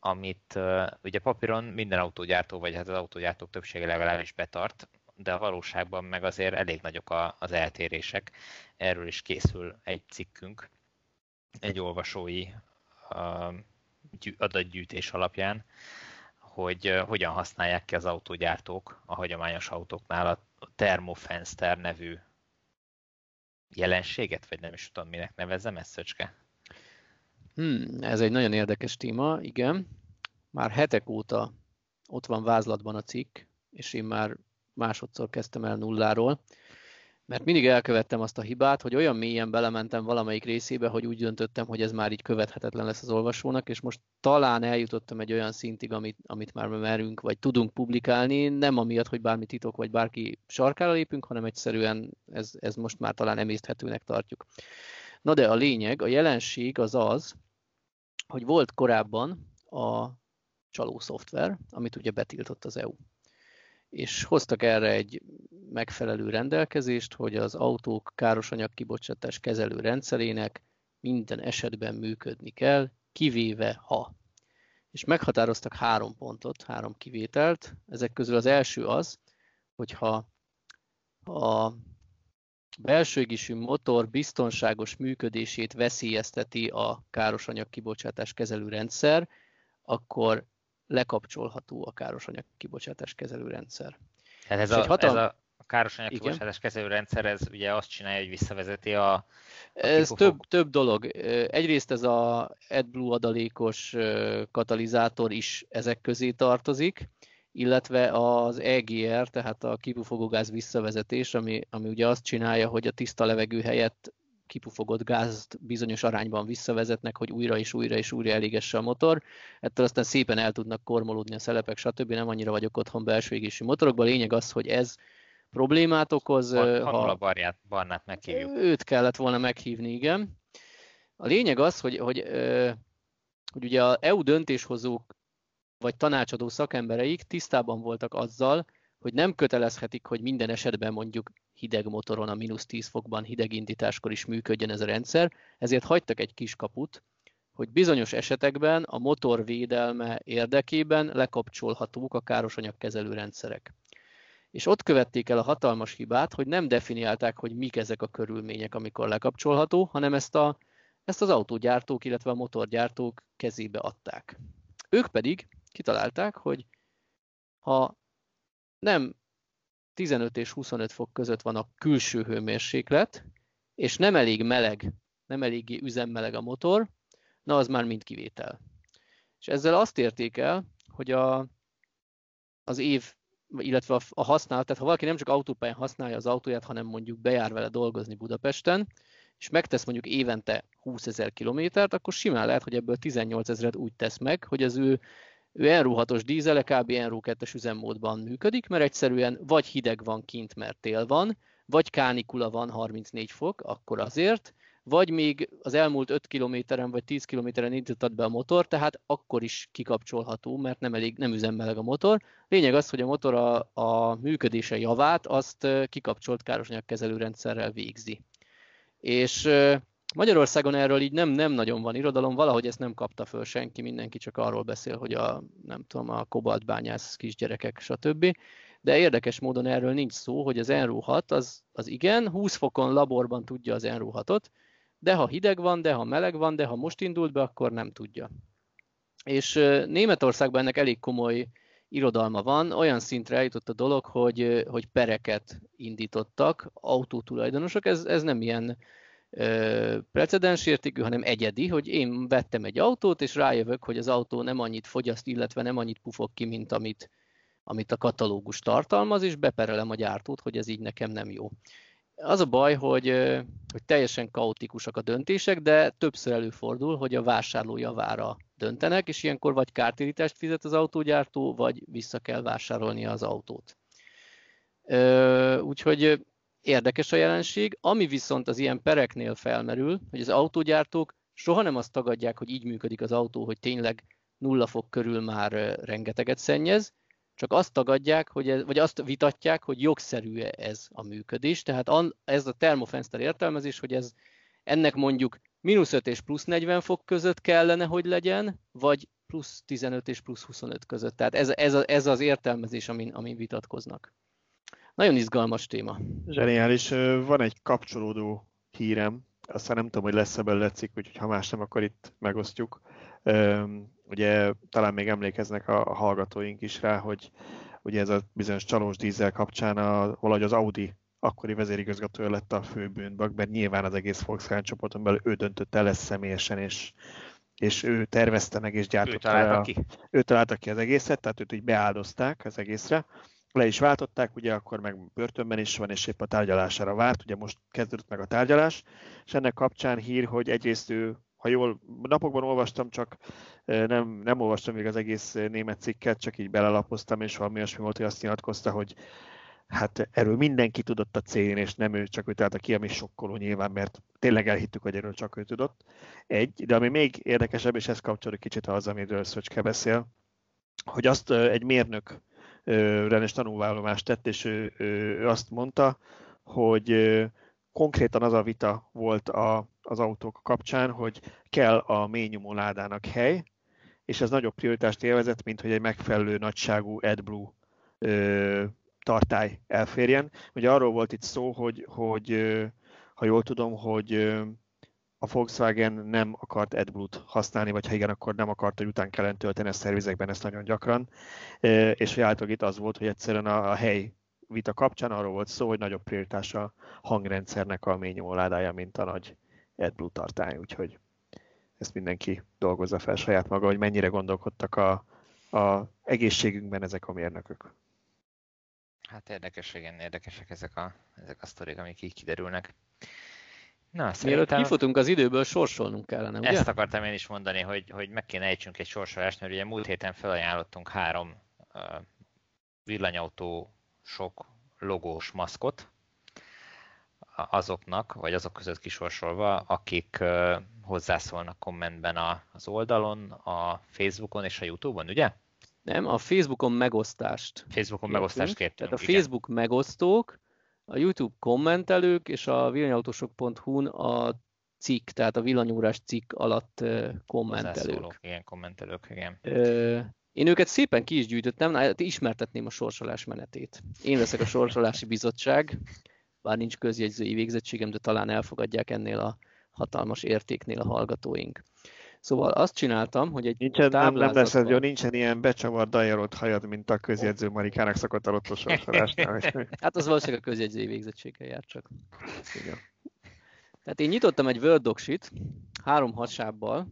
amit uh, ugye papíron minden autógyártó, vagy hát az autógyártók többsége legalábbis betart, de a valóságban meg azért elég nagyok a, az eltérések. Erről is készül egy cikkünk, egy olvasói uh, adatgyűjtés alapján, hogy hogyan használják ki az autógyártók a hagyományos autóknál a thermofenster nevű jelenséget, vagy nem is tudom, minek nevezzem ezt, Szöcske? Hmm, ez egy nagyon érdekes téma, igen. Már hetek óta ott van vázlatban a cikk, és én már másodszor kezdtem el nulláról, mert mindig elkövettem azt a hibát, hogy olyan mélyen belementem valamelyik részébe, hogy úgy döntöttem, hogy ez már így követhetetlen lesz az olvasónak, és most talán eljutottam egy olyan szintig, amit, amit már merünk, vagy tudunk publikálni, nem amiatt, hogy bármi titok, vagy bárki sarkára lépünk, hanem egyszerűen ez, ez most már talán emészthetőnek tartjuk. Na de a lényeg, a jelenség az az, hogy volt korábban a csaló szoftver, amit ugye betiltott az EU és hoztak erre egy megfelelő rendelkezést, hogy az autók károsanyag kibocsátás kezelő rendszerének minden esetben működni kell, kivéve ha. És meghatároztak három pontot, három kivételt. Ezek közül az első az, hogyha a belső égésű motor biztonságos működését veszélyezteti a károsanyag kibocsátás kezelő rendszer, akkor lekapcsolható a károsanyag kibocsátás kezelő rendszer. Tehát ez, a, hatal... ez a károsanyag kibocsátás kezelő rendszer, ez ugye azt csinálja, hogy visszavezeti a, a Ez több, több dolog. Egyrészt ez a AdBlue adalékos katalizátor is ezek közé tartozik, illetve az EGR, tehát a kipufogógáz visszavezetés, ami, ami ugye azt csinálja, hogy a tiszta levegő helyett kipufogott gázt bizonyos arányban visszavezetnek, hogy újra és újra és újra elégesse a motor. Ettől aztán szépen el tudnak kormolódni a szelepek, stb. Nem annyira vagyok otthon belső égési motorokban. Lényeg az, hogy ez problémát okoz. Van, ha a barját, barnát meghívjuk. Őt kellett volna meghívni, igen. A lényeg az, hogy, hogy, hogy ugye a EU döntéshozók vagy tanácsadó szakembereik tisztában voltak azzal, hogy nem kötelezhetik, hogy minden esetben mondjuk hideg motoron a mínusz 10 fokban hideg indításkor is működjön ez a rendszer, ezért hagytak egy kis kaput, hogy bizonyos esetekben a motor védelme érdekében lekapcsolhatók a károsanyagkezelő rendszerek. És ott követték el a hatalmas hibát, hogy nem definiálták, hogy mik ezek a körülmények, amikor lekapcsolható, hanem ezt, a, ezt az autógyártók, illetve a motorgyártók kezébe adták. Ők pedig kitalálták, hogy ha nem 15 és 25 fok között van a külső hőmérséklet, és nem elég meleg, nem eléggé üzemmeleg a motor, na az már mind kivétel. És ezzel azt érték el, hogy a, az év, illetve a, a használat, tehát ha valaki nem csak autópályán használja az autóját, hanem mondjuk bejár vele dolgozni Budapesten, és megtesz mondjuk évente 20 ezer kilométert, akkor simán lehet, hogy ebből 18 ezeret úgy tesz meg, hogy az ő ő Enro 6-os dízele kb. Enro 2-es üzemmódban működik, mert egyszerűen vagy hideg van kint, mert tél van, vagy kánikula van 34 fok, akkor azért, vagy még az elmúlt 5 kilométeren vagy 10 kilométeren indítottad be a motor, tehát akkor is kikapcsolható, mert nem elég, nem üzemmeleg a motor. Lényeg az, hogy a motor a, a működése javát azt kikapcsolt károsanyagkezelő rendszerrel végzi. És Magyarországon erről így nem, nem nagyon van irodalom, valahogy ezt nem kapta föl senki, mindenki csak arról beszél, hogy a, nem tudom, a kobaltbányász kisgyerekek, stb. De érdekes módon erről nincs szó, hogy az Enro 6 az, az igen, 20 fokon laborban tudja az 6-ot, de ha hideg van, de ha meleg van, de ha most indult be, akkor nem tudja. És Németországban ennek elég komoly irodalma van, olyan szintre eljutott a dolog, hogy, hogy pereket indítottak autótulajdonosok, ez, ez nem ilyen ö, precedens értékű, hanem egyedi, hogy én vettem egy autót, és rájövök, hogy az autó nem annyit fogyaszt, illetve nem annyit pufog ki, mint amit, amit a katalógus tartalmaz, és beperelem a gyártót, hogy ez így nekem nem jó. Az a baj, hogy, hogy teljesen kaotikusak a döntések, de többször előfordul, hogy a vásárló javára döntenek, és ilyenkor vagy kártérítást fizet az autógyártó, vagy vissza kell vásárolni az autót. Úgyhogy érdekes a jelenség. Ami viszont az ilyen pereknél felmerül, hogy az autógyártók soha nem azt tagadják, hogy így működik az autó, hogy tényleg nulla fok körül már rengeteget szennyez, csak azt tagadják, hogy ez, vagy azt vitatják, hogy jogszerű-e ez a működés. Tehát ez a termofenster értelmezés, hogy ez ennek mondjuk mínusz 5 és plusz 40 fok között kellene, hogy legyen, vagy plusz 15 és plusz 25 között. Tehát ez, ez, ez az értelmezés, amin, amin vitatkoznak. Nagyon izgalmas téma. Zseniális. Van egy kapcsolódó hírem, aztán nem tudom, hogy lesz-e belőle cikk, úgyhogy ha más nem, akkor itt megosztjuk. Ugye talán még emlékeznek a hallgatóink is rá, hogy ugye ez a bizonyos csalós dízel kapcsán a, valahogy az Audi akkori vezérigazgatója lett a fő bűnbak, mert nyilván az egész Volkswagen csoporton belül ő döntött el ezt személyesen, és, és ő tervezte meg és gyártotta. Ő találta ki. Ő találta ki az egészet, tehát őt így beáldozták az egészre. Le is váltották, ugye akkor meg börtönben is van, és épp a tárgyalására várt, ugye most kezdődött meg a tárgyalás, és ennek kapcsán hír, hogy egyrészt ő ha jól napokban olvastam, csak nem, nem olvastam még az egész német cikket, csak így belelapoztam, és valami olyasmi volt, hogy azt nyilatkozta, hogy hát erről mindenki tudott a cén, és nem ő, csak ő találta ki, ami sokkoló nyilván, mert tényleg elhittük, hogy erről csak ő tudott. Egy, de ami még érdekesebb, és ez kapcsolódik kicsit az, amiről Szöcske beszél, hogy azt egy mérnök rendes tanulvallomást tett, és ő, ő azt mondta, hogy konkrétan az a vita volt a, az autók kapcsán, hogy kell a ményomó ládának hely, és ez nagyobb prioritást élvezett, mint hogy egy megfelelő nagyságú AdBlue ö, tartály elférjen. Ugye arról volt itt szó, hogy, hogy ha jól tudom, hogy a Volkswagen nem akart AdBlue-t használni, vagy ha igen, akkor nem akart, hogy után kellene tölteni a szervizekben ezt nagyon gyakran, és hogy általában itt az volt, hogy egyszerűen a, a hely vita kapcsán arról volt szó, hogy nagyobb prioritás a hangrendszernek a ményomó ládája, mint a nagy AdBlue tartály, úgyhogy ezt mindenki dolgozza fel saját maga, hogy mennyire gondolkodtak a, a egészségünkben ezek a mérnökök. Hát érdekes, igen, érdekesek ezek a, ezek a sztorik, amik így kiderülnek. Na, Mielőtt kifutunk az időből, sorsolnunk kellene, ugye? Ezt akartam én is mondani, hogy, hogy meg kéne ejtsünk egy sorsolást, mert ugye múlt héten felajánlottunk három uh, villanyautó sok logós maszkot azoknak, vagy azok között kisorsolva, akik hozzászólnak kommentben az oldalon, a Facebookon és a Youtube-on, ugye? Nem, a Facebookon megosztást. Facebookon megosztást kértünk. Tehát a Facebook igen. megosztók, a YouTube kommentelők és a villanyautósok.hu-n a cikk, tehát a villanyúrás cikk alatt kommentelők. Igen, kommentelők, igen. Ö, én őket szépen ki is gyűjtöttem, hát ismertetném a sorsolás menetét. Én leszek a sorsolási bizottság, bár nincs közjegyzői végzettségem, de talán elfogadják ennél a hatalmas értéknél a hallgatóink. Szóval azt csináltam, hogy egy nincsen, Nem, nem lesz ez jó, nincsen ilyen becsavart dajarolt hajad, mint a közjegyző Marikának szokott a sorsolásnál. hát az valószínűleg a közjegyzői végzettséggel jár csak. Igen. Tehát én nyitottam egy Word docsit három hasábbal,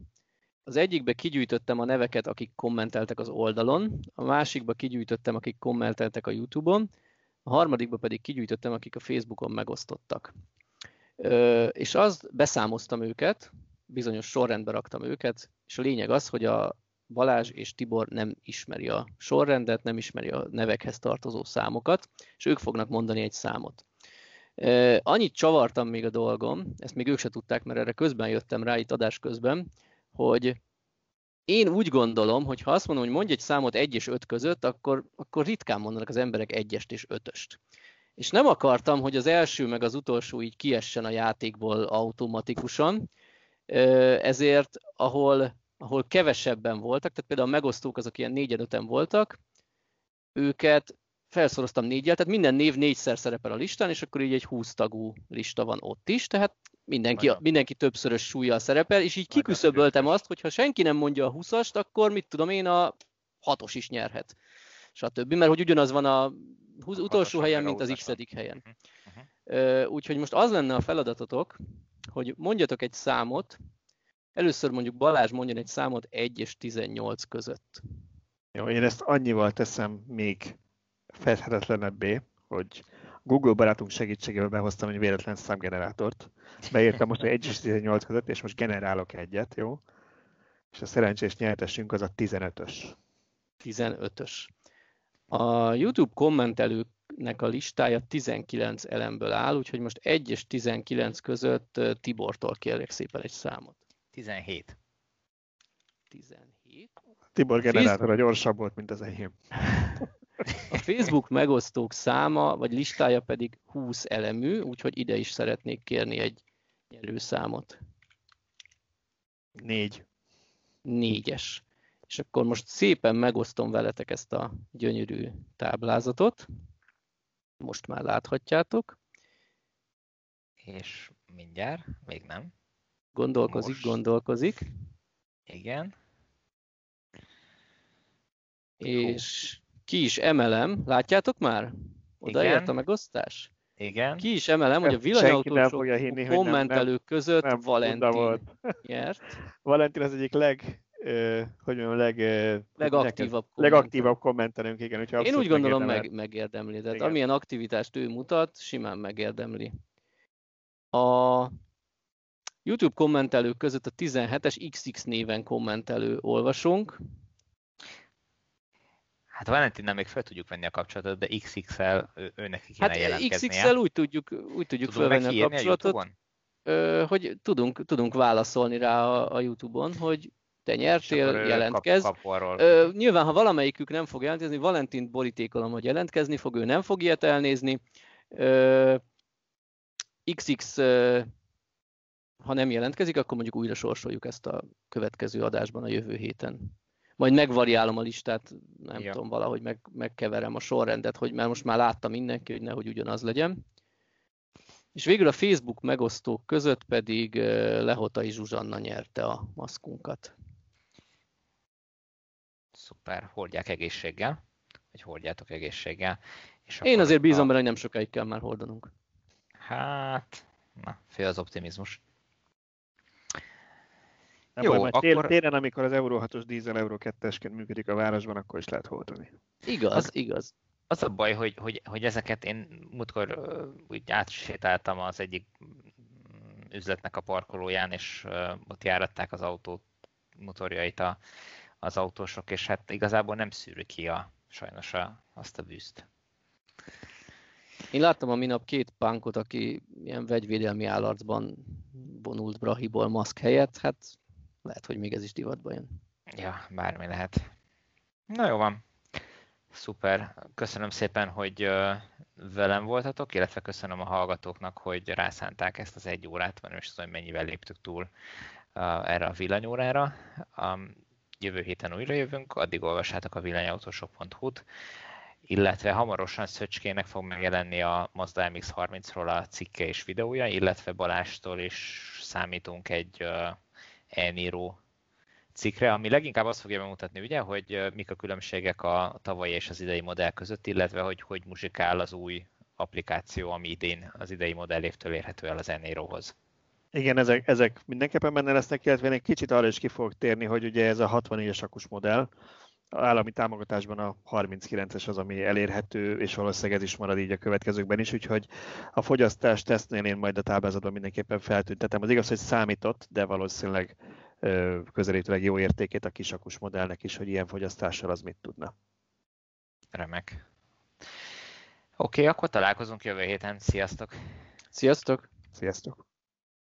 az egyikbe kigyűjtöttem a neveket, akik kommenteltek az oldalon, a másikba kigyűjtöttem, akik kommenteltek a YouTube-on, a harmadikba pedig kigyűjtöttem, akik a Facebookon megosztottak. Ö, és azt beszámoztam őket, bizonyos sorrendbe raktam őket, és a lényeg az, hogy a Balázs és Tibor nem ismeri a sorrendet, nem ismeri a nevekhez tartozó számokat, és ők fognak mondani egy számot. Annyit csavartam még a dolgom, ezt még ők se tudták, mert erre közben jöttem rá itt adás közben, hogy én úgy gondolom, hogy ha azt mondom, hogy mondj egy számot 1 és 5 között, akkor, akkor ritkán mondanak az emberek 1-est és 5-öst. És nem akartam, hogy az első meg az utolsó így kiessen a játékból automatikusan, ezért ahol, ahol kevesebben voltak, tehát például a megosztók azok ilyen 4 5 voltak, őket felszoroztam négyel, tehát minden név négyszer szerepel a listán, és akkor így egy 20 tagú lista van ott is, tehát mindenki, mindenki többszörös súlyjal szerepel, és így kiküszöböltem azt, hogy ha senki nem mondja a 20-ast, akkor mit tudom én, a 6-os is nyerhet. stb. Mert hogy ugyanaz van a utolsó helyen, mint az x helyen. Uh-huh. Úgyhogy most az lenne a feladatotok, hogy mondjatok egy számot, először mondjuk Balázs mondjon egy számot 1 és 18 között. Jó, én ezt annyival teszem még fedhetetlenebbé, hogy Google barátunk segítségével behoztam egy véletlen számgenerátort. Beírtam most, hogy 1 és 18 között, és most generálok egyet, jó? És a szerencsés nyertesünk az a 15-ös. 15-ös. A YouTube kommentelőknek a listája 19 elemből áll, úgyhogy most 1 és 19 között Tibortól kérlek szépen egy számot. 17. 17. Tibor generátora gyorsabb volt, mint az enyém. A Facebook megosztók száma, vagy listája pedig 20 elemű, úgyhogy ide is szeretnék kérni egy nyerőszámot. Négy. Négyes. És akkor most szépen megosztom veletek ezt a gyönyörű táblázatot. Most már láthatjátok. És mindjárt, még nem. Gondolkozik, most. gondolkozik. Igen. És ki is emelem, látjátok már? Odaért a megosztás? Igen. Ki is emelem, hogy a villanyautósok kommentelők között nem, Valentin volt. nyert. Valentin az egyik leg, hogy mondjam, leg, legaktívabb, legaktívabb kommentelünk, igen. Én úgy gondolom meg, megérdemli, tehát igen. amilyen aktivitást ő mutat, simán megérdemli. A YouTube kommentelők között a 17-es XX néven kommentelő olvasónk, Hát Valentinnel még fel tudjuk venni a kapcsolatot, de XXL ő, őnek ki kéne hát jelentkeznie. XXL úgy tudjuk, úgy tudjuk felvenni a kapcsolatot, a hogy tudunk, tudunk válaszolni rá a, a YouTube-on, hogy te nyertél, jelentkezz. Kap, kap Ö, nyilván, ha valamelyikük nem fog jelentkezni, Valentint borítékolom, hogy jelentkezni fog, ő nem fog ilyet elnézni. Ö, XX, ö, ha nem jelentkezik, akkor mondjuk újra sorsoljuk ezt a következő adásban a jövő héten majd megvariálom a listát, nem ja. tudom, valahogy meg, megkeverem a sorrendet, hogy mert most már láttam mindenki, hogy nehogy ugyanaz legyen. És végül a Facebook megosztók között pedig Lehotai Zsuzsanna nyerte a maszkunkat. Szuper, hordják egészséggel, vagy hordjátok egészséggel. És Én azért bízom a... benne, hogy nem sokáig kell már hordanunk. Hát, na, fél az optimizmus. Nem Jó, baj, akkor... télen, amikor az Euro 6-os dízel Euro 2-esként működik a városban, akkor is lehet hordani. Igaz, az, igaz. Az a baj, hogy, hogy, hogy ezeket én múltkor úgy átsétáltam az egyik üzletnek a parkolóján, és ott járatták az autó motorjait a, az autósok, és hát igazából nem szűrő ki a, sajnos a, azt a bűzt. Én láttam a minap két pánkot, aki ilyen vegyvédelmi állarcban vonult Brahiból maszk helyett, hát lehet, hogy még ez is divatba jön. Ja, bármi lehet. Na jó van. Szuper. Köszönöm szépen, hogy velem voltatok, illetve köszönöm a hallgatóknak, hogy rászánták ezt az egy órát, mert most tudom, hogy mennyivel léptük túl erre a villanyórára. Jövő héten újra jövünk, addig olvassátok a villanyautósok.hu-t, illetve hamarosan Szöcskének fog megjelenni a Mazda MX-30-ról a cikke és videója, illetve Balástól is számítunk egy elníró cikkre, ami leginkább azt fogja bemutatni, ugye, hogy mik a különbségek a tavalyi és az idei modell között, illetve hogy hogy muzsikál az új applikáció, ami idén az idei modellévtől érhető el az Eniro-hoz. Igen, ezek, ezek mindenképpen benne lesznek, illetve én egy kicsit arra is ki fogok térni, hogy ugye ez a 64-es akus modell, a állami támogatásban a 39-es az, ami elérhető, és valószínűleg ez is marad így a következőkben is, úgyhogy a fogyasztás tesztnél én majd a táblázatban mindenképpen feltüntetem. Az igaz, hogy számított, de valószínűleg közelítőleg jó értékét a kisakus modellnek is, hogy ilyen fogyasztással az mit tudna. Remek. Oké, okay, akkor találkozunk jövő héten. Sziasztok! Sziasztok! Sziasztok!